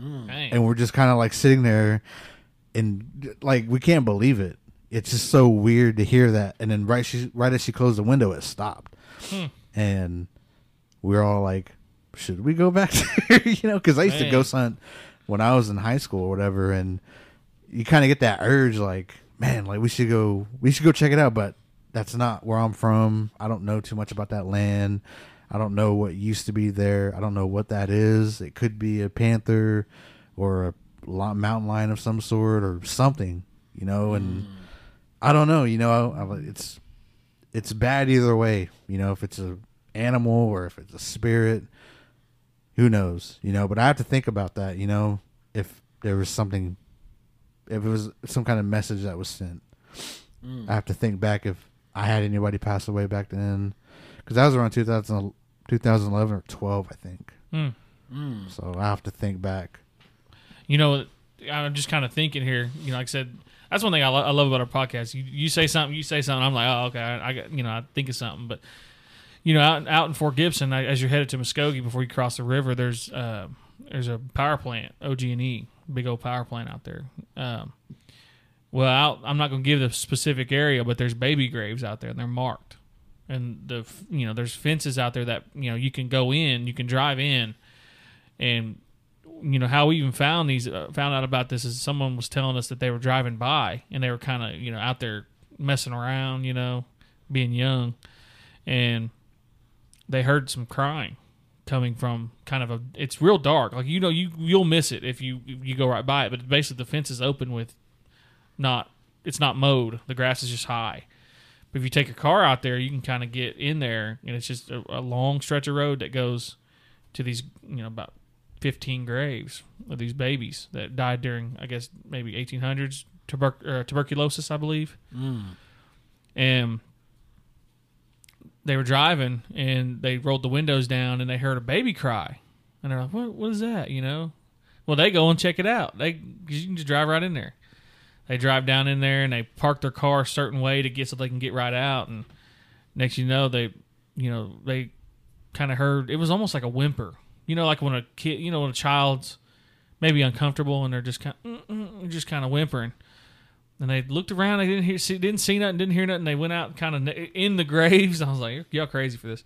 Mm. Dang. and we're just kind of like sitting there and like we can't believe it. It's just so weird to hear that. And then right she right as she closed the window it stopped. Hmm. And we're all like should we go back there? You know because i used to Man. ghost hunt when i was in high school or whatever. And you kind of get that urge like man like we should go we should go check it out. But that's not where i'm from i don't know too much about that land i don't know what used to be there i don't know what that is it could be a panther or a mountain lion of some sort or something you know and hmm. i don't know you know I, I, it's it's bad either way. You know, if it's a animal or if it's a spirit, who knows? You know, but I have to think about that. You know, if there was something, if it was some kind of message that was sent, hmm. I have to think back if I had anybody pass away back then, because that was around 2000, 2011 or twelve, I think. Hmm. So I have to think back. You know, I'm just kind of thinking here. You know, like I said, that's one thing I, lo- I love about our podcast. You you say something, you say something. I'm like, oh, okay, I, I got you know, I think of something. But you know, out out in Fort Gibson, I, as you're headed to Muskogee before you cross the river, there's uh, there's a power plant, OG&E, big old power plant out there. Um, well, out, I'm not going to give the specific area, but there's baby graves out there, and they're marked. And the you know, there's fences out there that you know you can go in, you can drive in, and you know how we even found these uh, found out about this is someone was telling us that they were driving by and they were kind of you know out there messing around you know being young. And they heard some crying coming from kind of a it's real dark. Like you know you you'll miss it if you you go right by it but basically the fence is open with not it's not mowed. The grass is just high. But if you take a car out there you can kind of get in there and it's just a, a long stretch of road that goes to these you know about 15 graves of these babies that died during i guess maybe 1800s tuber- uh, tuberculosis i believe. And they were driving and they rolled the windows down and they heard a baby cry. And they're like what, what is that? You know? Well they go and check it out. They 'cause you can just drive right in there they drive down in there and they park their car a certain way to get so they can get right out. And next you know they you know they kind of heard it was almost like a whimper. You know like when a kid you know when a child's maybe uncomfortable and they're just kind of, just kind of whimpering. And they looked around they didn't hear see, didn't see nothing didn't hear nothing. They went out kind of in the graves. I was like y'all crazy for this.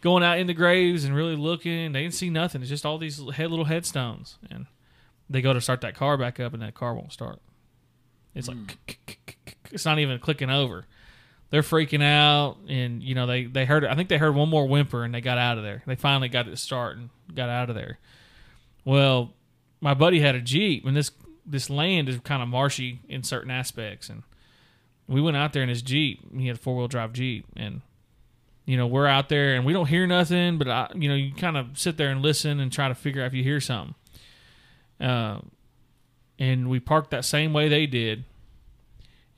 Going out in the graves and really looking they didn't see nothing. It's just all these little headstones. And they go to start that car back up and that car won't start it's like it's not even clicking over. They're freaking out and you know they they heard i think they heard one more whimper and they got out of there. They finally got it to start and got out of there. Well my buddy had a jeep and this this land is kind of marshy in certain aspects and we went out there in his jeep. He had a four-wheel drive jeep and you know we're out there and we don't hear nothing but I, you know you kind of sit there and listen and try to figure out if you hear something. Uh, and we parked that same way they did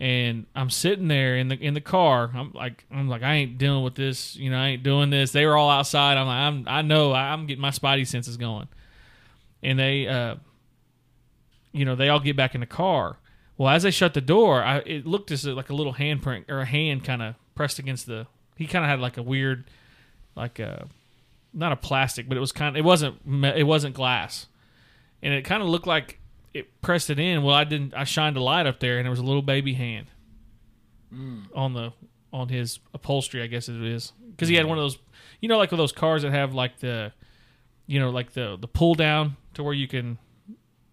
and I'm sitting there in the in the car. I'm like I'm like I ain't dealing with this. You know, I ain't doing this. They were all outside. I'm like I'm I know I'm getting my spidey senses going, and they uh, you know, they all get back in the car. Well, as they shut the door, I it looked as like a little handprint or a hand kind of pressed against the. He kind of had like a weird, like a, not a plastic, but it was kind. Of, it wasn't it wasn't glass, and it kind of looked like it pressed it in. Well, I didn't. I shined a light up there, and there was a little baby hand mm. on the on his upholstery. I guess it is because he had mm. one of those. You know, like with those cars that have like the, you know, like the the pull down to where you can.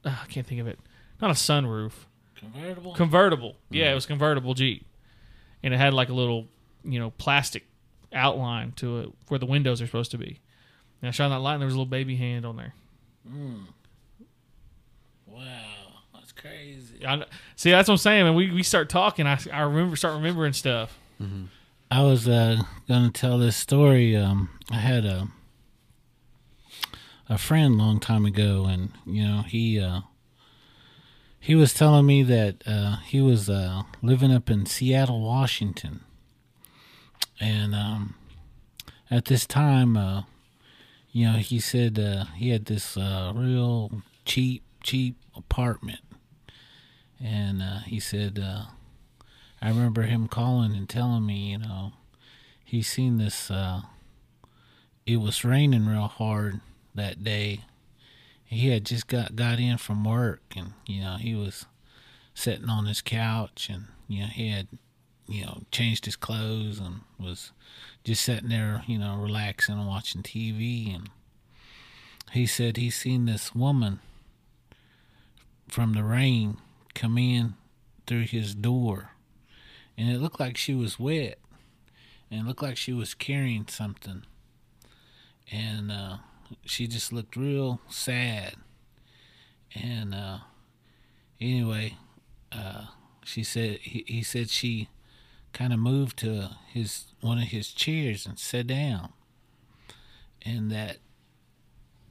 Uh, I can't think of it. Not a sunroof. Convertible. Convertible. Yeah, mm. it was convertible Jeep, and it had like a little, you know, plastic outline to it where the windows are supposed to be. And I shined that light, and there was a little baby hand on there. Wow, that's crazy. I, see, that's what I'm saying. And we, we start talking, I, I remember start remembering stuff. I was uh, gonna tell this story. Um, I had a a friend a long time ago, and you know he uh, he was telling me that uh, he was uh, living up in Seattle, Washington, and um, at this time, uh, you know, he said uh, he had this uh, real cheap, cheap apartment, and uh, he said. Uh, I remember him calling and telling me, you know, he seen this. Uh, it was raining real hard that day. He had just got got in from work, and you know he was sitting on his couch, and you know he had, you know, changed his clothes and was just sitting there, you know, relaxing and watching TV. And he said he seen this woman from the rain come in through his door and it looked like she was wet and it looked like she was carrying something and uh, she just looked real sad and uh, anyway uh, she said he, he said she kind of moved to his one of his chairs and sat down. And that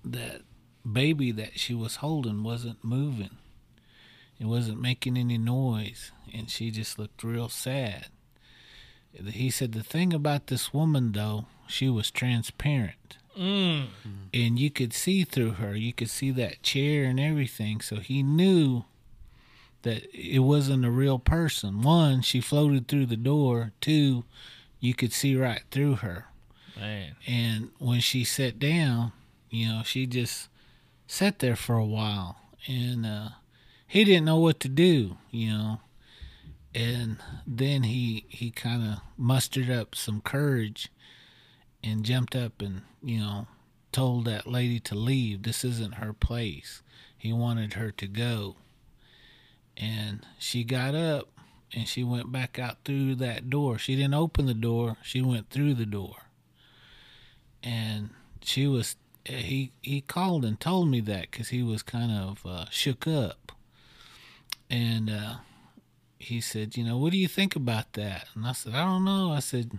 that baby that she was holding wasn't moving. It wasn't making any noise, and she just looked real sad. He said the thing about this woman though, she was transparent. Mm. And you could see through her. You could see that chair and everything. So he knew that it wasn't a real person. One, she floated through the door. Two, you could see right through her. Man. And when she sat down, you know, she just sat there for a while. And uh, he didn't know what to do, you know. And then he he kind of mustered up some courage and jumped up and, you know, told that lady to leave. This isn't her place. He wanted her to go. And she got up and she went back out through that door. She didn't open the door, she went through the door. And she was he he called and told me that cuz he was kind of uh, shook up. And uh he said, "You know, what do you think about that?" And I said, "I don't know." I said,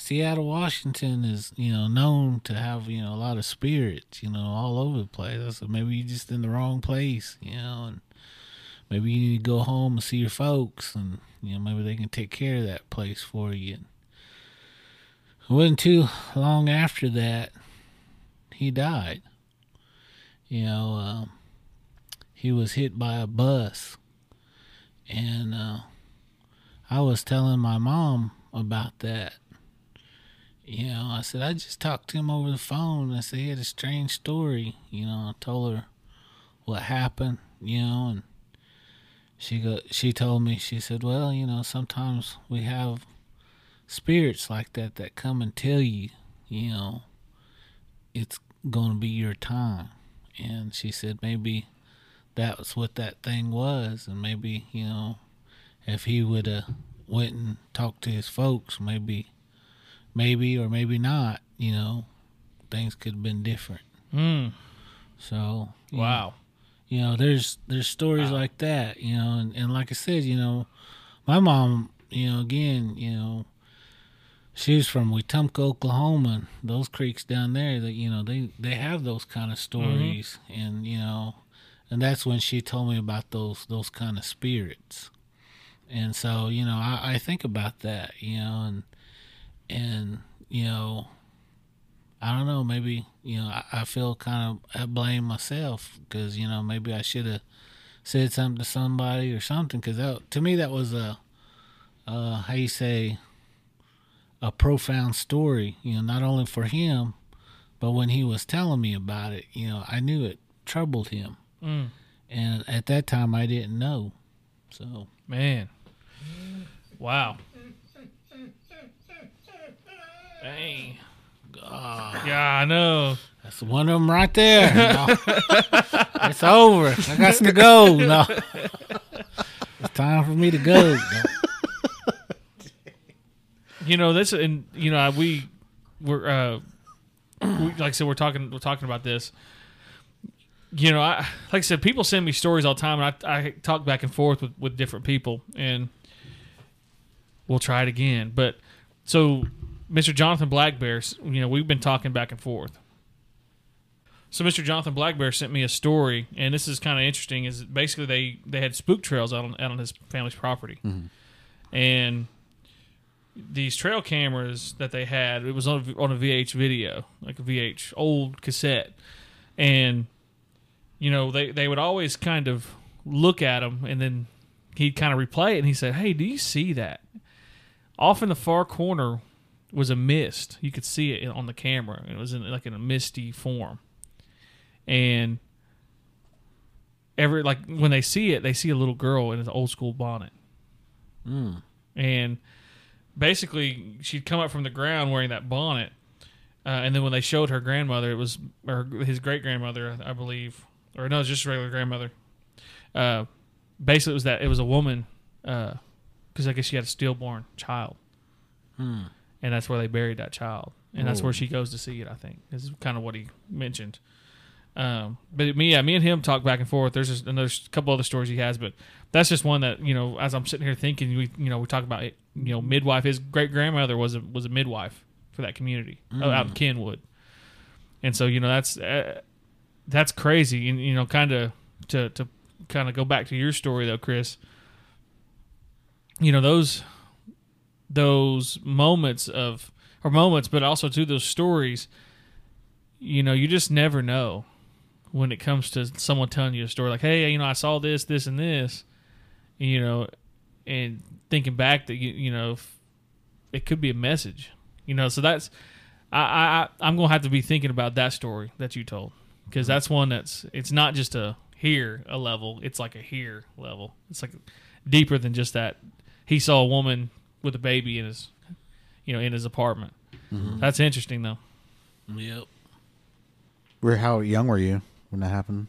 Seattle, Washington is, you know, known to have, you know, a lot of spirits, you know, all over the place. I said, maybe you're just in the wrong place, you know, and maybe you need to go home and see your folks and, you know, maybe they can take care of that place for you. It wasn't too long after that, he died. You know, um, he was hit by a bus. And uh, I was telling my mom about that you know, I said I just talked to him over the phone. I said he had a strange story. You know, I told her what happened. You know, and she go. She told me. She said, "Well, you know, sometimes we have spirits like that that come and tell you, you know, it's going to be your time." And she said maybe that was what that thing was, and maybe you know, if he would have went and talked to his folks, maybe maybe or maybe not, you know, things could have been different. Mm. So Wow. know, you know, there's there's stories like that, you know, and, and like I said, you know, my mom, you know, again, you know, she's from Wetumpka, Oklahoma. And those creeks down there, that you know, they they have those kind of stories, and you know, and that's when she told me about those those kind of spirits. And so, you know, I, I think about that, you know, and and you know i don't know maybe you know i, I feel kind of i blame myself because you know maybe i should have said something to somebody or something because to me that was a uh how you say a profound story you know not only for him but when he was telling me about it you know i knew it troubled him Mm. and at that time i didn't know so Man. Wow. Dang. Yeah, I know. That's one of them right there. No. it's over. I got to go. No. It's time for me to go. No. You know this, and you know we we're uh, we, like I said, we're talking we're talking about this. You know, I like I said, people send me stories all the time, and I, I talk back and forth with, with different people, and we'll try it again. But so, Mr. Jonathan Blackbear, you know, we've been talking back and forth. So, Mr. Jonathan Blackbear sent me a story, and this is kind of interesting. Is basically they they had spook trails out on out on his family's property, mm-hmm. and these trail cameras that they had, it was on a, on a VH video, like a VH old cassette, and you know they they would always kind of look at him and then he'd kind of replay it, and he said, "Hey, do you see that? Off in the far corner was a mist. You could see it on the camera. It was in like in a misty form, and." Every like when they see it, they see a little girl in an old school bonnet, and basically she'd come up from the ground wearing that bonnet uh, and then when they showed her grandmother it was or his great grandmother i believe or no it was just regular grandmother. Uh, basically it was that it was a woman because i guess she had a stillborn child. And that's where they buried that child. And that's where she goes to see it i think is kind of what he mentioned. Um, but me, yeah, me and him talk back and forth. There's just, and there's a couple other stories he has, but that's just one that you know. As I'm sitting here thinking, we you know we talk about you know midwife. His great grandmother was a was a midwife for that community uh, out in Kenwood, and so you know that's uh, that's crazy. And you know, kind of to to kind of go back to your story though, Chris. You know those those moments of or moments, but also to those stories. You know, you just never know when it comes to someone telling you a story like, "Hey, you know, I saw this, this, and this," you know, and thinking back that you you know it could be a message, you know. So that's I I I'm gonna have to be thinking about that story that you told because that's one that's it's not just a here a level, it's like a here level. It's like deeper than just that. He saw a woman with a baby in his you know in his apartment. Mm-hmm. That's interesting though. Yep. Where how young were you when that happened?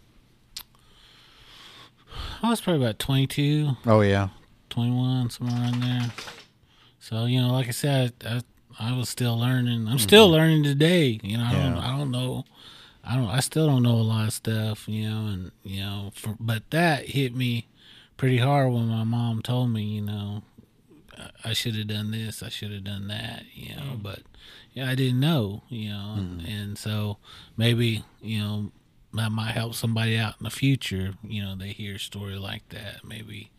I was probably about 22, Oh yeah, 21, somewhere around there. So you know, like I said, I, I was still learning. I'm mm-hmm. still learning today. You know, I don't, I don't know, I don't, I still don't know a lot of stuff. You know, and you know, for, but that hit me pretty hard when my mom told me, you know, I- I should have done this, I should have done that. You know, mm. but yeah, I didn't know. You know, and, mm. and so maybe you know that might help somebody out in the future. You know, they hear a story like that, maybe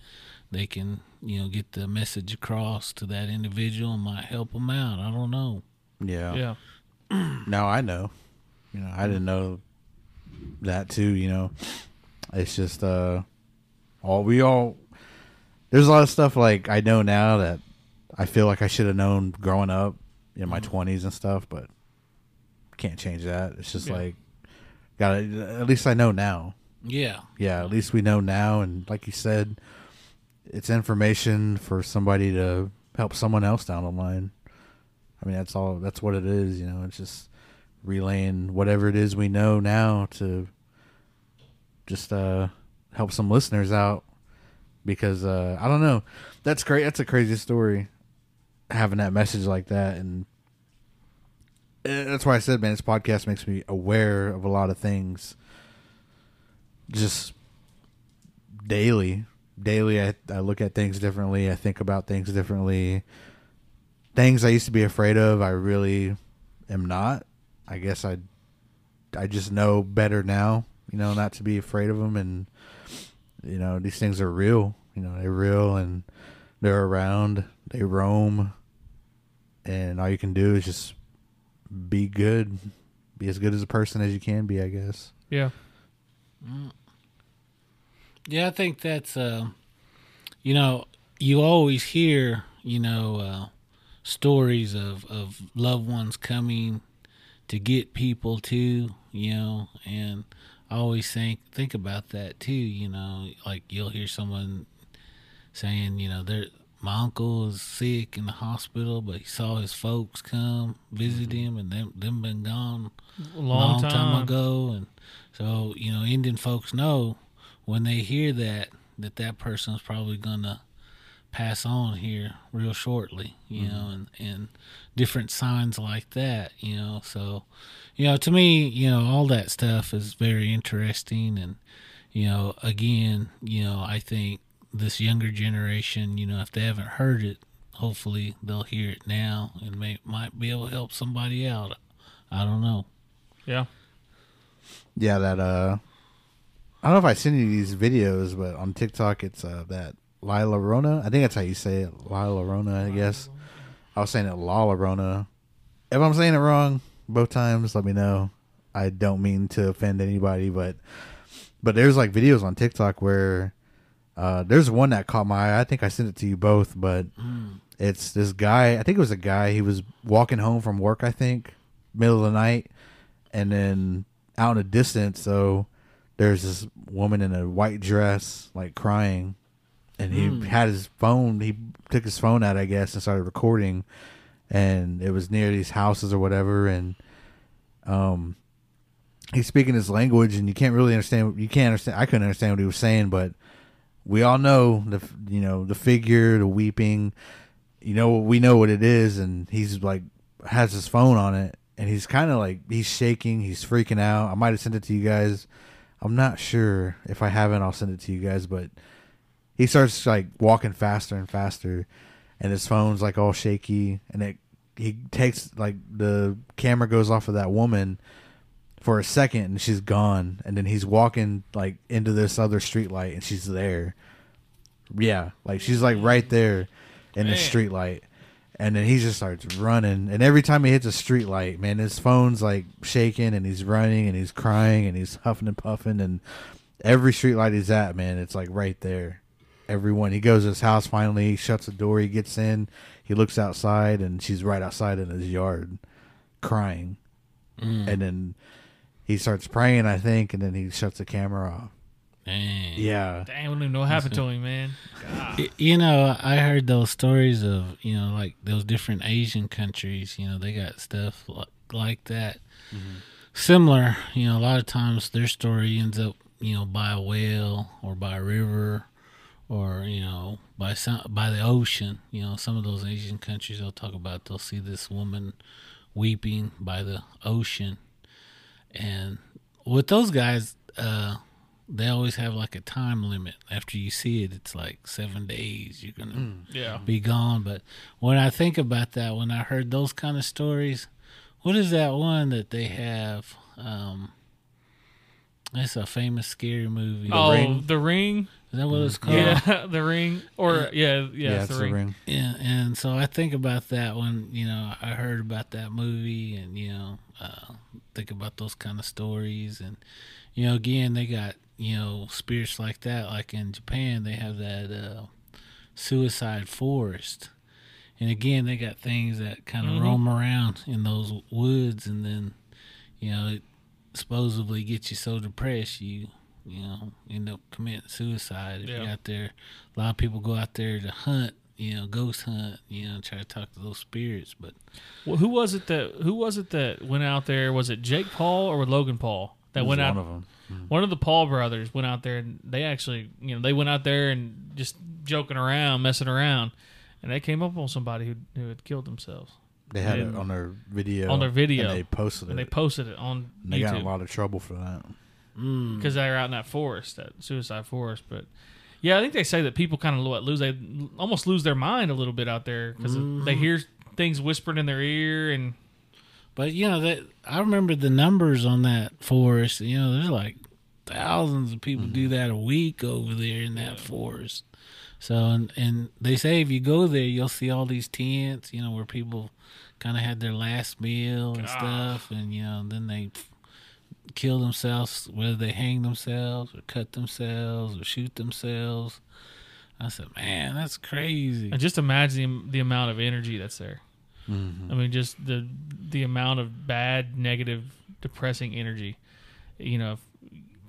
they can you know get the message across to that individual and might help them out. I don't know. yeah, Yeah. No, I know. You know, I didn't know that too. You know, it's just uh, all we all. There's a lot of stuff like I know now that I feel like I should have known growing up in my twenties and stuff, but can't change that. It's just Yeah. like got at least I know now. Yeah, Yeah, at least we know now, and like you said, it's information for somebody to help someone else down the line. I mean, that's all. That's what it is. You know, it's just relaying whatever it is we know now to just uh, help some listeners out because uh, I don't know. That's great. That's a crazy story. Having that message like that, and eh, that's why I said, man, this podcast makes me aware of a lot of things. Just daily, daily, I, I look at things differently. I think about things differently. Things I used to be afraid of, I really am not. I guess I, I just know better now. You know, not to be afraid of them, and you know, these things are real. You know, they're real, and they're around. They roam, and all you can do is just be good, be as good as a person as you can be. I guess. Yeah. yeah. I think that's uh, you know, you always hear you know uh, stories of of loved ones coming to get people to, You know, and I always think think about that too. You know, like you'll hear someone saying, you know, they're my uncle is sick in the hospital, but he saw his folks come visit mm-hmm. him, and them them been gone A long, time. ago, and so you know, Indian folks know when they hear that that that person's probably gonna pass on here real shortly, you know, and and different signs like that, you know. So, you know, to me, you know, all that stuff is very interesting, and you know, again, you know, I think this younger generation, you know, if they haven't heard it, hopefully they'll hear it now and may might be able to help somebody out. I don't know. Yeah. Yeah, that uh I don't know if I sent you these videos, but on TikTok it's uh that Lila Rona. I think that's how you say it. Lila Rona, I guess. I was saying it Lala Rona. If I'm saying it wrong both times, let me know. I don't mean to offend anybody, but but there's like videos on TikTok where uh there's one that caught my eye. I think I sent it to you both, but it's this guy, I think it was a guy, he was walking home from work, I think, middle of the night, and then out in the distance, so there's this woman in a white dress, like crying, and he had his phone. He took his phone out, I guess, and started recording, and it was near these houses or whatever, and um, he's speaking his language, and you can't really understand. You can't understand. I couldn't understand what he was saying, but we all know the you know the figure, the weeping. You know, we know what it is, and he's like has his phone on it, and he's kind of like he's shaking, he's freaking out. I might have sent it to you guys. I'm not sure if I haven't. I'll send it to you guys, but he starts like walking faster and faster, and his phone's like all shaky, and it he takes like the camera goes off of that woman for a second and she's gone and then he's walking like into this other street light and she's there yeah like she's like right there in the Man. street light and then he just starts running and every time he hits a street light man his phone's like shaking and he's running and he's crying and he's huffing and puffing and every street light he's at man it's like right there everyone he goes to his house finally he shuts the door he gets in he looks outside and she's right outside in his yard crying mm. and then he starts praying i think and then he shuts the camera off Dang. yeah Damn, I don't even know what happened to him, man. Y- You know, I heard those stories of you know, like those different Asian countries. You know, they got stuff like, like that. Mm-hmm. Similar, you know, a lot of times their story ends up, you know, by a whale or by a river, or you know, by some by the ocean. You know, some of those Asian countries they'll talk about. They'll see this woman weeping by the ocean, and with those guys, uh, they always have like a time limit. After you see it, it's like seven days. You're gonna Yeah. be gone. But when I think about that, when I heard those kind of stories, what is that one that they have? Um, it's a famous scary movie. oh, Ring? the ring. Is that what it's called? Yeah, the ring. Or yeah, yeah, yeah, it's it's the ring. Yeah, and so I think about that when you know I heard about that movie, and you know uh, think about those kind of stories, and you know again they got you know spirits like that. Like in Japan, they have that uh, suicide forest, and again they got things that kind of Mhm. roam around in those woods, and then you know it supposedly gets you so depressed you you know end up committing suicide if Yeah. you're out there. A lot of people go out there to hunt you know, ghost hunt, you know, try to talk to those spirits. But Well, who was it that who was it that went out there? Was it Jake Paul or Logan Paul that went out? one of them mm. One of the Paul brothers went out there and they actually, you know, they went out there and just joking around, messing around, and they came up on somebody who who had killed themselves. They had it on their video On their video. and they posted And it they posted it on And they got in a lot of trouble for that mm, because they were out in that forest, that suicide forest. But yeah, I think they say that people kind of lose they almost lose their mind a little bit out there because they hear things whispered in their ear and but you know that I remember the numbers on that forest. You know, there's like thousands of people do that a week over there in that forest. So and and they say if you go there, you'll see all these tents. You know, where people kind of had their last meal and God. stuff, and you know, then they kill themselves, whether they hang themselves or cut themselves or shoot themselves. I said, man, that's crazy. And just imagine the, the amount of energy that's there. Mm-hmm. I mean, just the the amount of bad, negative, depressing energy. You know,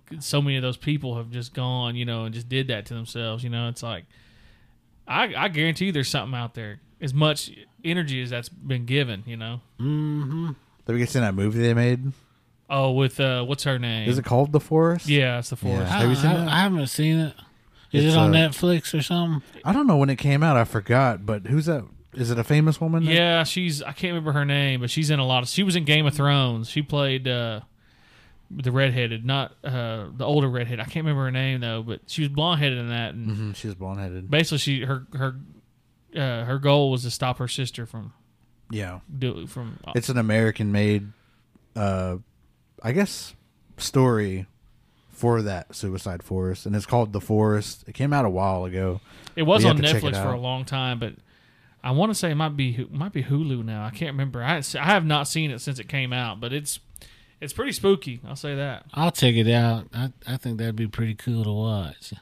if so many of those people have just gone, you know, and just did that to themselves. You know, it's like I I guarantee you there's something out there as much energy as that's been given. You know, Mm-hmm. Have you guys seen that movie they made? oh, with uh, what's her name? Is it called The Forest? Yeah, it's the forest. Have you seen I, that? I haven't seen it. Is It's, it on uh, Netflix or something? I don't know when it came out. I forgot. But who's that? Is it a famous woman? Yeah, she's I can't remember her name, but she's in a lot of. She was in Game of Thrones. She played uh, the redheaded, not uh, the older redhead. I can't remember her name though, but she was blonde headed in that. And Mhm, She's blonde headed. basically, she her her uh, her goal was to stop her sister from Yeah. do from. It's an American made, uh, I guess, story for that Suicide Forest, and it's called The Forest. It came out a while ago. it was on have to check it Netflix for a long time, but I want to say it might be might be Hulu now. I can't remember. I I have not seen it since it came out, but it's it's pretty spooky. I'll say that. I'll check it out. I, I think that'd be pretty cool to watch.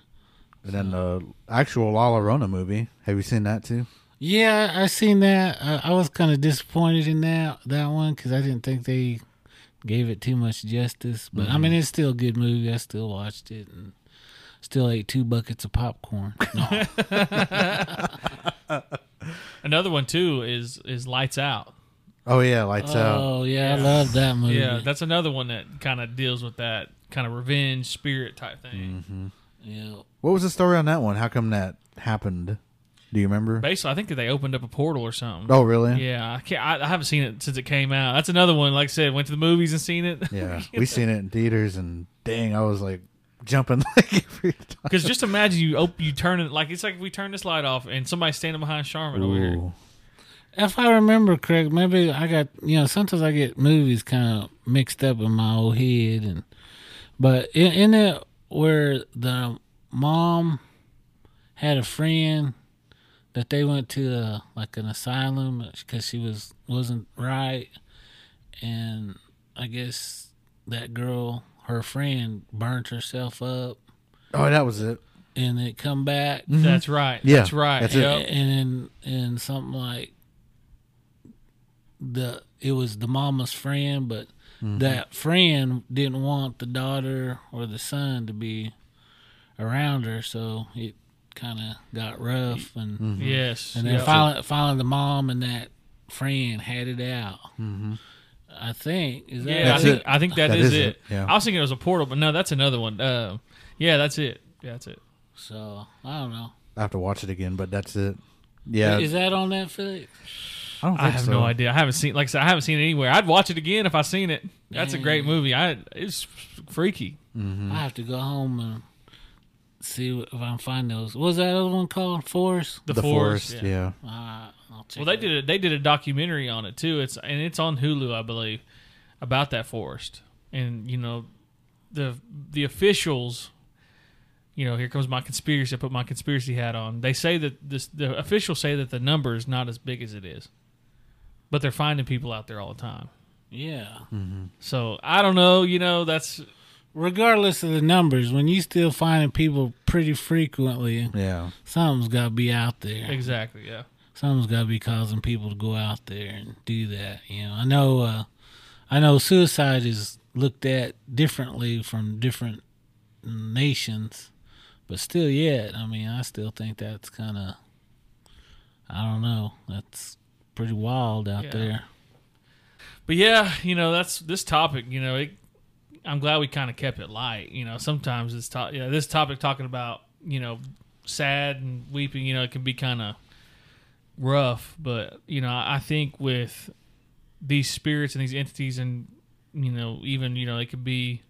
And then the actual La Llorona movie. Have you seen that too? Yeah, I seen that. I, I was kind of disappointed in that that one because I didn't think they gave it too much justice. But I mean, mm-hmm. it's still a good movie. I still watched it and still ate two buckets of popcorn. No. Another one too is is Lights Out. Oh yeah, Lights Out. oh yeah, I love that movie. Yeah, that's another one that kind of deals with that kind of revenge spirit type thing. Mm-hmm. yeah. What was the story on that one? How come that happened? Do you remember? Basically, I think that they opened up a portal or something. Oh, really? Yeah, I can't. I, I haven't seen it since it came out. That's another one. Like I said, went to the movies and seen it. Yeah, we seen it in theaters, and dang, I was like jumping like every time. Because just imagine you op- you turn it like it's like if we turn this light off and somebody's standing behind Charmin over here. Ooh. If I remember correct, maybe I got you know sometimes I get movies kind of mixed up in my old head, and but in, in it where the mom had a friend that they went to a, like an asylum because she was wasn't right, and I guess that girl, her friend, burnt herself up, Oh, that was it. and it come back That's right. Yeah, that's right. that's it. Yep. and and something like the it was the mama's friend, but Mm-hmm. that friend didn't want the daughter or the son to be around her, so it kind of got rough, and Mm-hmm. Yes. and then Yep. finally, finally, the mom and that friend had it out. Mm-hmm. I think is that Yeah, I That's think it. I think that That is, is it. it, yeah. I was thinking it was a portal, but no, that's another one. Uh, yeah, that's it. Yeah, that's it. so. I don't know. I have to watch it again, but that's it. Yeah, Is that on Netflix? I don't think I have so. no idea. I haven't seen, like I said, I haven't seen it anywhere. I'd watch it again if I seen it. That's a great movie. I it's freaky. Mm-hmm. I have to go home and see if I can find those. What was that other one called? Forest. The, The, Forest. forest, yeah. All right, I'll Well, they it did a, they did a documentary on it too. It's and it's on Hulu, I believe, about that forest. And you know, the the officials. You know, here comes my conspiracy. I put my conspiracy hat on. They say that this the officials say that the number is not as big as it is, but they're finding people out there all the time. Yeah. So I don't know. You know, that's Regardless of the numbers, when you still finding people pretty frequently, Yeah. something's got to be out there. exactly yeah. Something's got to be causing people to go out there and do that. You know, I know. Uh, I know suicide is looked at differently from different nations, but still, yet, I mean, I still think that's kind of. I don't know. That's pretty wild out Yeah. there. But yeah, you know, that's this topic. You know, it, I'm glad we kind of kept it light. You know, sometimes this to, yeah, this topic talking about you know sad and weeping. You know, it can be kind of rough. But you know, I think with these spirits and these entities, and you know, even you know, it could be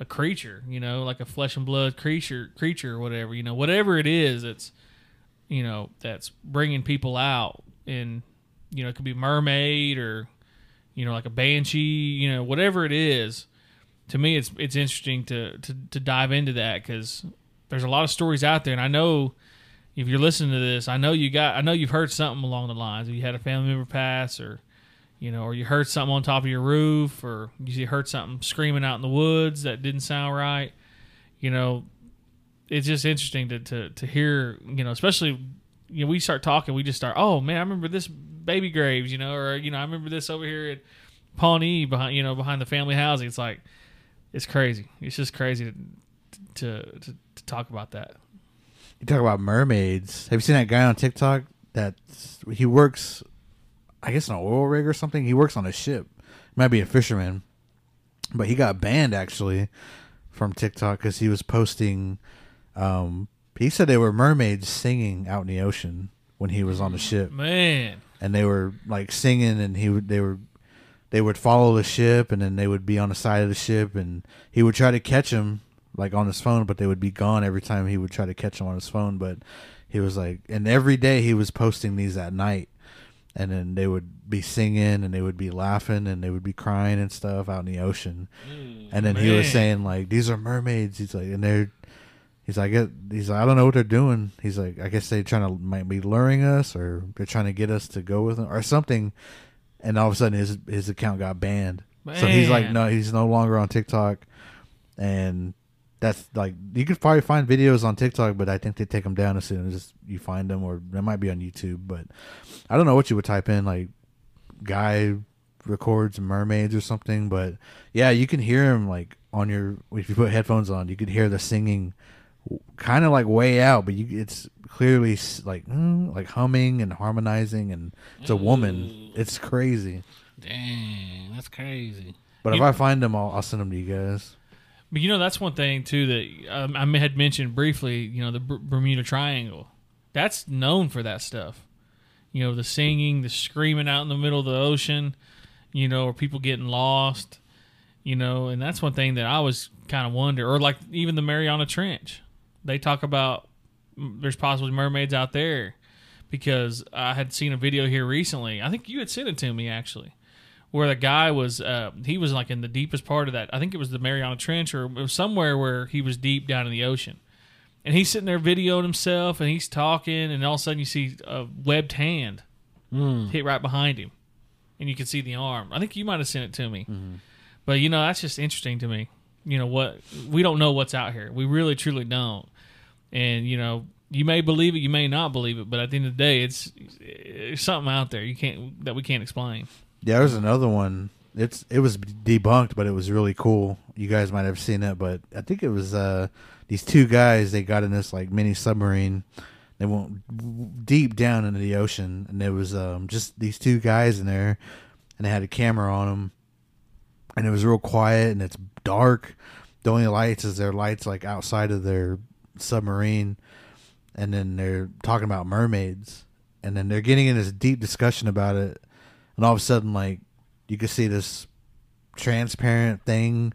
a creature. You know, like a flesh and blood creature, creature or whatever. You know, whatever it is, it's you know that's bringing people out, and you know, it could be mermaid or you know, like a banshee, you know, whatever it is. To me, it's it's interesting to to, to dive into that because there's a lot of stories out there, and I know if you're listening to this, I know you got, I know you've heard something along the lines. If you had a family member pass, or you know, or you heard something on top of your roof, or you heard something screaming out in the woods that didn't sound right. You know, it's just interesting to to to hear. You know, especially you know, we start talking, we just start. Oh man, I remember this baby graves, you know, or you know, I remember this over here at Pawnee behind, you know, behind the family housing. It's like, it's crazy. It's just crazy to to to, to talk about that. You talk about mermaids. Have you seen that guy on TikTok that he works? I guess an oil rig or something. He works on a ship. Might be a fisherman, but he got banned actually from TikTok because he was posting. Um, he said they were mermaids singing out in the ocean when he was on the ship, Man, and they were like singing, and he would they were they would follow the ship, and then they would be on the side of the ship, and he would try to catch him like on his phone, but they would be gone every time he would try to catch him on his phone. But he was like, and every day he was posting these at night, and then they would be singing and they would be laughing and they would be crying and stuff out in the ocean. Mm, and then he was saying like, these are mermaids. He's like, and they're. He's like, "I- he's like, I don't know what they're doing. He's like, I guess they're trying to might be luring us, or they're trying to get us to go with them, or something. And all of a sudden, his his account got banned. So he's like, no, he's no longer on TikTok, and that's like you could probably find videos on TikTok, but I think they take them down as soon as you find them, or they might be on YouTube. But I don't know what you would type in, like guy records mermaids or something. But yeah, you can hear him like on your if you put headphones on, you could hear the singing, kind of like way out, but you it's clearly like mm, like humming and harmonizing, and it's a woman. It's crazy. Dang, that's crazy. But if I find them, I'll, I'll send them to you guys. but you know that's one thing too that um, I had mentioned briefly. You know, the Ber- Bermuda Triangle. that's known for that stuff. You know, the singing, the screaming out in the middle of the ocean, you know, or people getting lost, you know, and that's one thing that I was kind of wonder, or like even the Mariana Trench, they talk about mm, there's possibly mermaids out there because I had seen a video here recently. I think you had sent it to me actually, where the guy was uh, he was like in the deepest part of that. I think it was the Mariana Trench or it was somewhere where he was deep down in the ocean, and he's sitting there videoing himself and he's talking, and all of a sudden you see a webbed hand hit right behind him, and you can see the arm. I think you might have sent it to me, but you know that's just interesting to me. You know what we don't know what's out here. We really truly don't, and you know you may believe it, you may not believe it, but at the end of the day, it's, it's something out there you can't that we can't explain. Yeah, there's another one. It's it was debunked, but it was really cool. You guys might have seen it, but I think it was uh these two guys. They got in this like mini submarine. They went deep down into the ocean, and there was um just these two guys in there, and they had a camera on them, and it was real quiet and it's dark. The only lights is their lights like outside of their submarine, and then they're talking about mermaids, and then they're getting in this deep discussion about it, and all of a sudden like you can see this transparent thing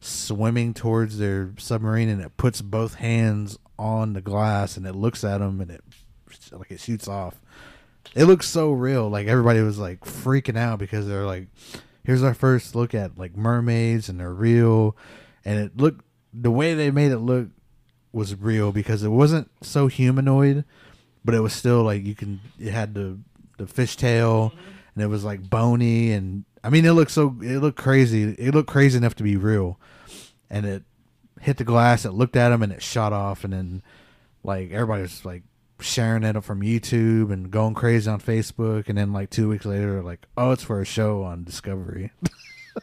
swimming towards their submarine and it puts both hands on the glass and it looks at them and it like it shoots off. It looks so real like everybody was like freaking out because they're like here's our first look at like mermaids and they're real and it looked the way they made it look was real because it wasn't so humanoid but it was still like you can it had the the fishtail mm-hmm. and it was like bony and I mean it looked so it looked crazy it looked crazy enough to be real. And it hit the glass it looked at him and it shot off and then like everybody was like sharing it from YouTube and going crazy on Facebook and then like two weeks later like oh it's for a show on Discovery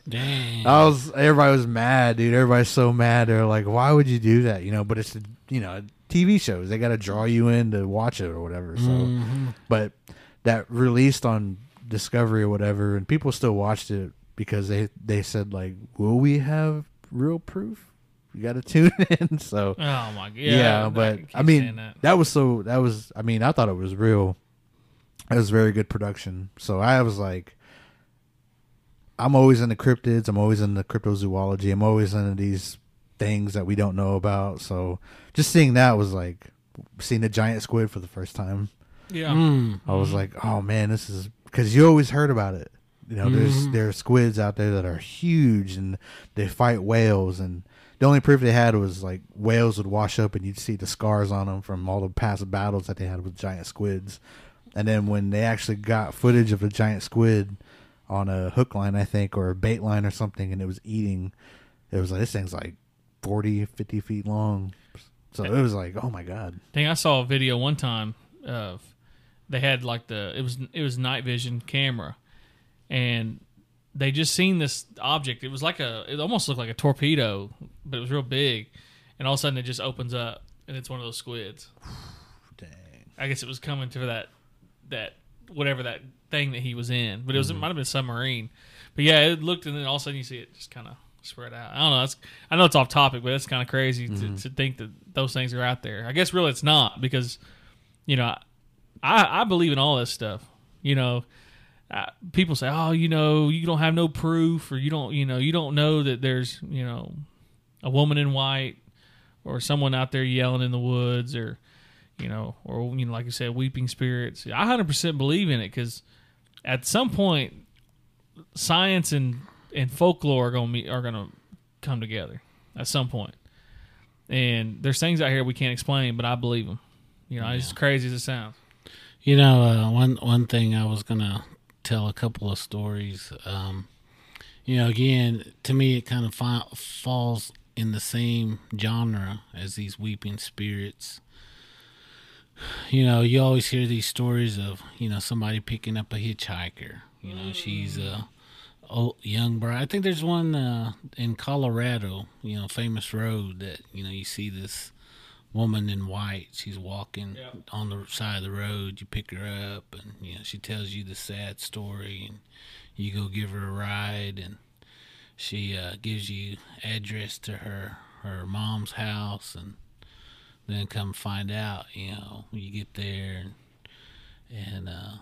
Dang. I was everybody was mad, dude. Everybody's so mad. They're like, "Why would you do that?" You know, but it's you know TV shows. They got to draw you in to watch it or whatever. So, mm-hmm. but that released on Discovery or whatever, and people still watched it because they they said like, "Will we have real proof?" You got to tune in. So Oh my god! yeah, I but keep I mean that. that. was so that was I mean I thought it was real. It was very good production. So I was like, I'm always into cryptids. I'm always into cryptozoology. I'm always into these things that we don't know about. So just seeing that was like seeing a giant squid for the first time. yeah. Mm. I was like, oh man, this is because you always heard about it. You know, there's there are squids out there that are huge and they fight whales, and the only proof they had was like whales would wash up and you'd see the scars on them from all the past battles that they had with giant squids. And then when they actually got footage of a giant squid on a hook line, I think, or a bait line or something, and it was eating, it was like this thing's like 40, 50 feet long. So it was like, oh my god. Dang, I saw a video one time of they had like the it was it was night vision camera, and they just seen this object. It was like a it almost looked like a torpedo, but it was real big, and all of a sudden it just opens up and it's one of those squids. Dang. I guess it was coming to that that whatever that thing that he was in, but it was it might have been submarine. But yeah, it looked and then all of a sudden you see it just kind of spread out. I don't know. That's I know it's off topic, but it's kind of crazy to, to think that those things are out there. I guess really it's not because you know I I believe in all this stuff. You know. Uh, people say, "Oh, you know, you don't have no proof, or you don't, you know, you don't know that there's, you know, a woman in white, or someone out there yelling in the woods, or, you know, or you know, like you said, weeping spirits. I hundred percent believe in it because at some point, science and and folklore are gonna meet, are gonna come together at some point. And there's things out here we can't explain, but I believe them. You know, it's crazy as it sounds. You know, uh, one one thing I was gonna tell a couple of stories. Um, you know, again, to me, it kind of fi- falls in the same genre as these weeping spirits. You know, you always hear these stories of you know somebody picking up a hitchhiker. You know, she's a old, young bride. I think there's one uh, in Colorado. You know, famous road that you know you see this woman in white. She's walking on the side of the road. You pick her up, and you know she tells you the sad story, and you go give her a ride, and she uh, gives you address to her her mom's house, and then come find out, you know, you get there and and uh,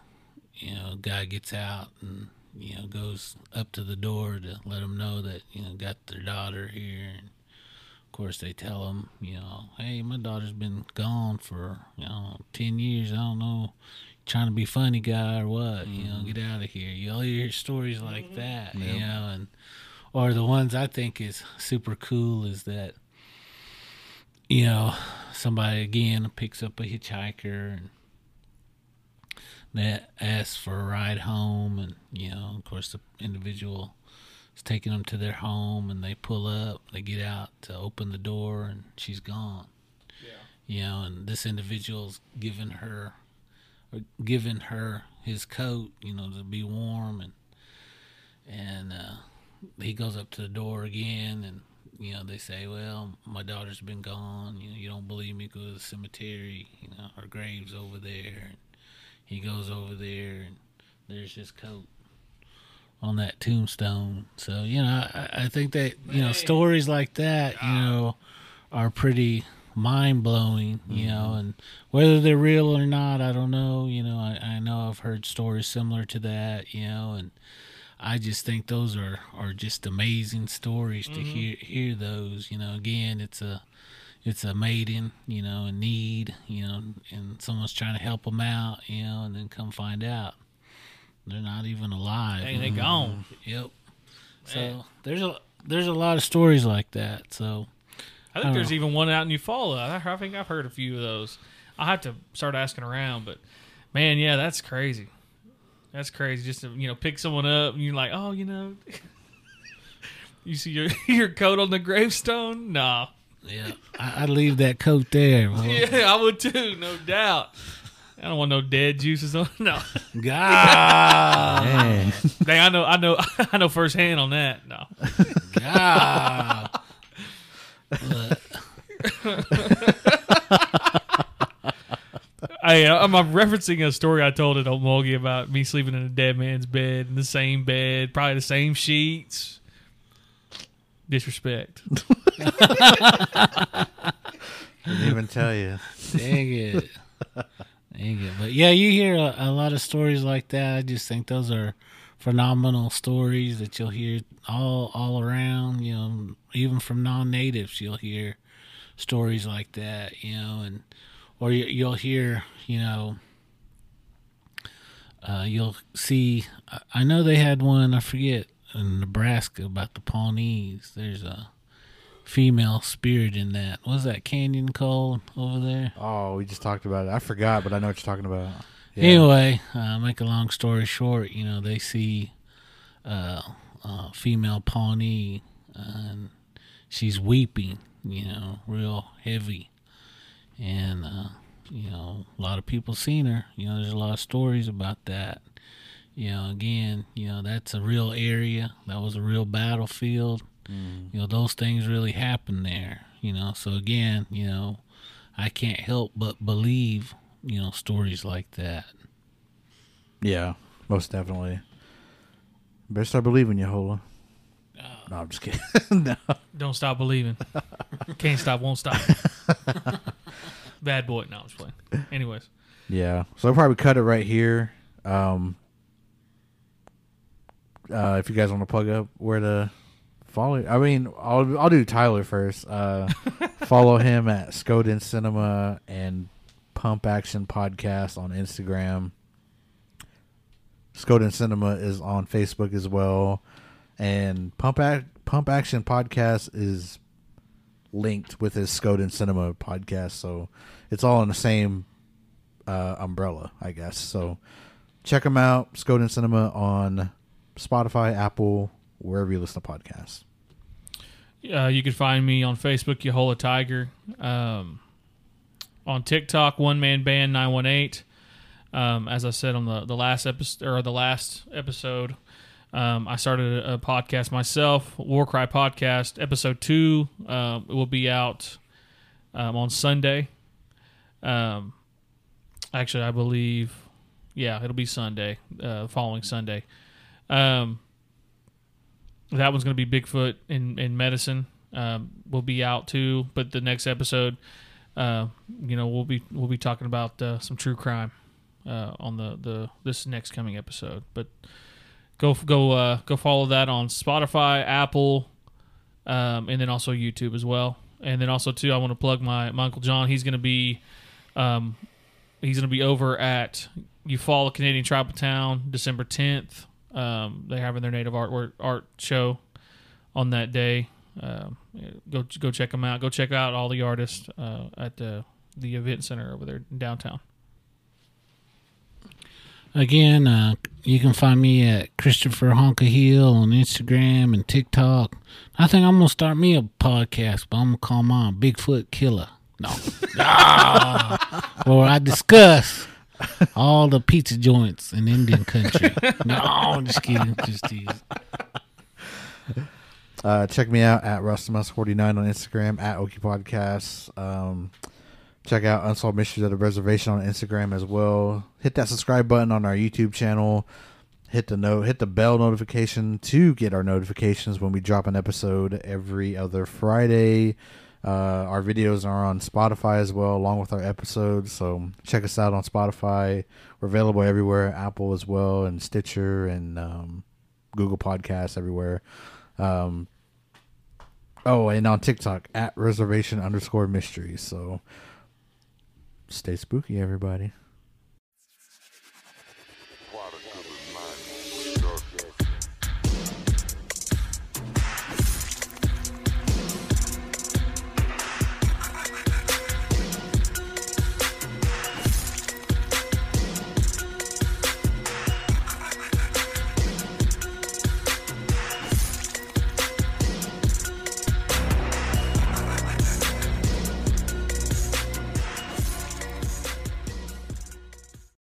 you know, a guy gets out and you know goes up to the door to let them know that you know got their daughter here. And of course, they tell them, you know, hey, my daughter's been gone for you know ten years. I don't know, trying to be funny guy or what? You know, get out of here. You'll hear stories like that, you know, and or the ones I think is super cool is that you know somebody again picks up a hitchhiker and that asks for a ride home and you know of course the individual is taking them to their home and they pull up they get out to open the door and she's gone. Yeah. You know and this individual's giving her or giving her his coat you know to be warm and and uh he goes up to the door again and you know they say well my daughter's been gone you know you don't believe me go to the cemetery you know her grave's over there and he goes over there and there's his coat on that tombstone. So you know i, I think that you know stories like that you know are pretty mind-blowing you mm-hmm. know and whether they're real or not i don't know you know i, I know i've heard stories similar to that you know and I just think those are, are just amazing stories to mm-hmm. hear hear those. You know, again, it's a it's a maiden, you know, in need, you know, and someone's trying to help them out, you know, and then come find out they're not even alive. Dang, they mm-hmm. gone. Yep. So there's a there's a lot of stories like that. So I think I there's don't even one out in Eufaula. I, I think I've heard a few of those. I'll have to start asking around, but man, yeah, that's crazy. That's crazy. Just to you know, pick someone up and you're like, oh, you know, you see your your coat on the gravestone. Nah, yeah, I, I'd leave that coat there. Well, yeah, I would too, no doubt. I don't want no dead juices on. No, God, Man. Dang, I know, I know, I know firsthand on that. No, God. I, I'm, I'm referencing a story I told at Omogi about me sleeping in a dead man's bed in the same bed, probably the same sheets. Disrespect. Didn't even tell you. Dang it. Dang it. But yeah, you hear a, a lot of stories like that. I just think those are phenomenal stories that you'll hear all all around, you know, even from non-natives you'll hear stories like that, you know, and or you, you'll hear, you know, uh, you'll see. I- know they had one. I forget in Nebraska about the Pawnees. There's a female spirit in that. What was that canyon called over there? Oh, we just talked about it. I forgot, but I know what you're talking about. Yeah. Anyway, uh, make a long story short, you know they see uh, uh, female Pawnee, and she's weeping, you know, real heavy, and uh, you know a lot of people seen her. You know, there's a lot of stories about that. You know, again, you know that's a real area. That was a real battlefield. You know, those things really happen there. You know, so again, you know, I can't help but believe you know stories like that. Yeah, most definitely. Better start believing Yahola. No, I'm just kidding. no. Don't stop believing. Can't stop, won't stop. Bad boy. No, I'm just playing. Anyways, Yeah. So I'll probably cut it right here. Um, uh, if you guys want to plug up where to follow, I mean, I'll I'll do Tyler first. Uh, follow him at Skoden Cinema and Pump Action Podcast on Instagram. Skoden Cinema is on Facebook as well, and Pump Pump Action Podcast is linked with his Skoden Cinema podcast, so it's all in the same uh, umbrella, I guess. So check them out, Skoden Cinema on Spotify, Apple, wherever you listen to podcasts. uh, you can find me on Facebook, Yahola Tiger. Um, on TikTok, One Man Band Nine One Eight. Um, as I said on the the last episode or the last episode, um, I started a, podcast myself, Warcry Podcast. Episode two um, will be out um, on Sunday. Um, actually, I believe, yeah, it'll be Sunday, uh, following Sunday. Um, that one's going to be Bigfoot in, in medicine. Will be out too, but the next episode uh, you know, we'll be we'll be talking about uh, some true crime uh, on the the this next coming episode. But go go uh, go follow that on Spotify, Apple, um, and then also YouTube as well. And then also too, I want to plug my, my uncle John. He's going to be um, he's going to be over at Eufaula Canadian Tribal Town December 10th. Um, they're having their native art art show on that day. Um, go go check them out. Go check out all the artists uh, at the the event center over there downtown. Again, uh, you can find me at Christopher Honka on Instagram and TikTok. I think I'm gonna start me a podcast, but I'm gonna call mine Bigfoot Killer. No, no. where I discuss all the pizza joints in Indian country. No, I'm just kidding. Just teasing. Uh, check me out at Rustamus49 on Instagram, at Okie Podcasts. Um, check out Unsolved Mysteries of the Reservation on Instagram as well. Hit that subscribe button on our YouTube channel. Hit the note, hit the bell notification to get our notifications when we drop an episode every other Friday. Uh, our videos are on Spotify as well, along with our episodes. So check us out on Spotify. We're available everywhere, Apple as well, and Stitcher and um, Google Podcasts everywhere. Um, oh, and on TikTok at reservation underscore mysteries. So stay spooky, everybody.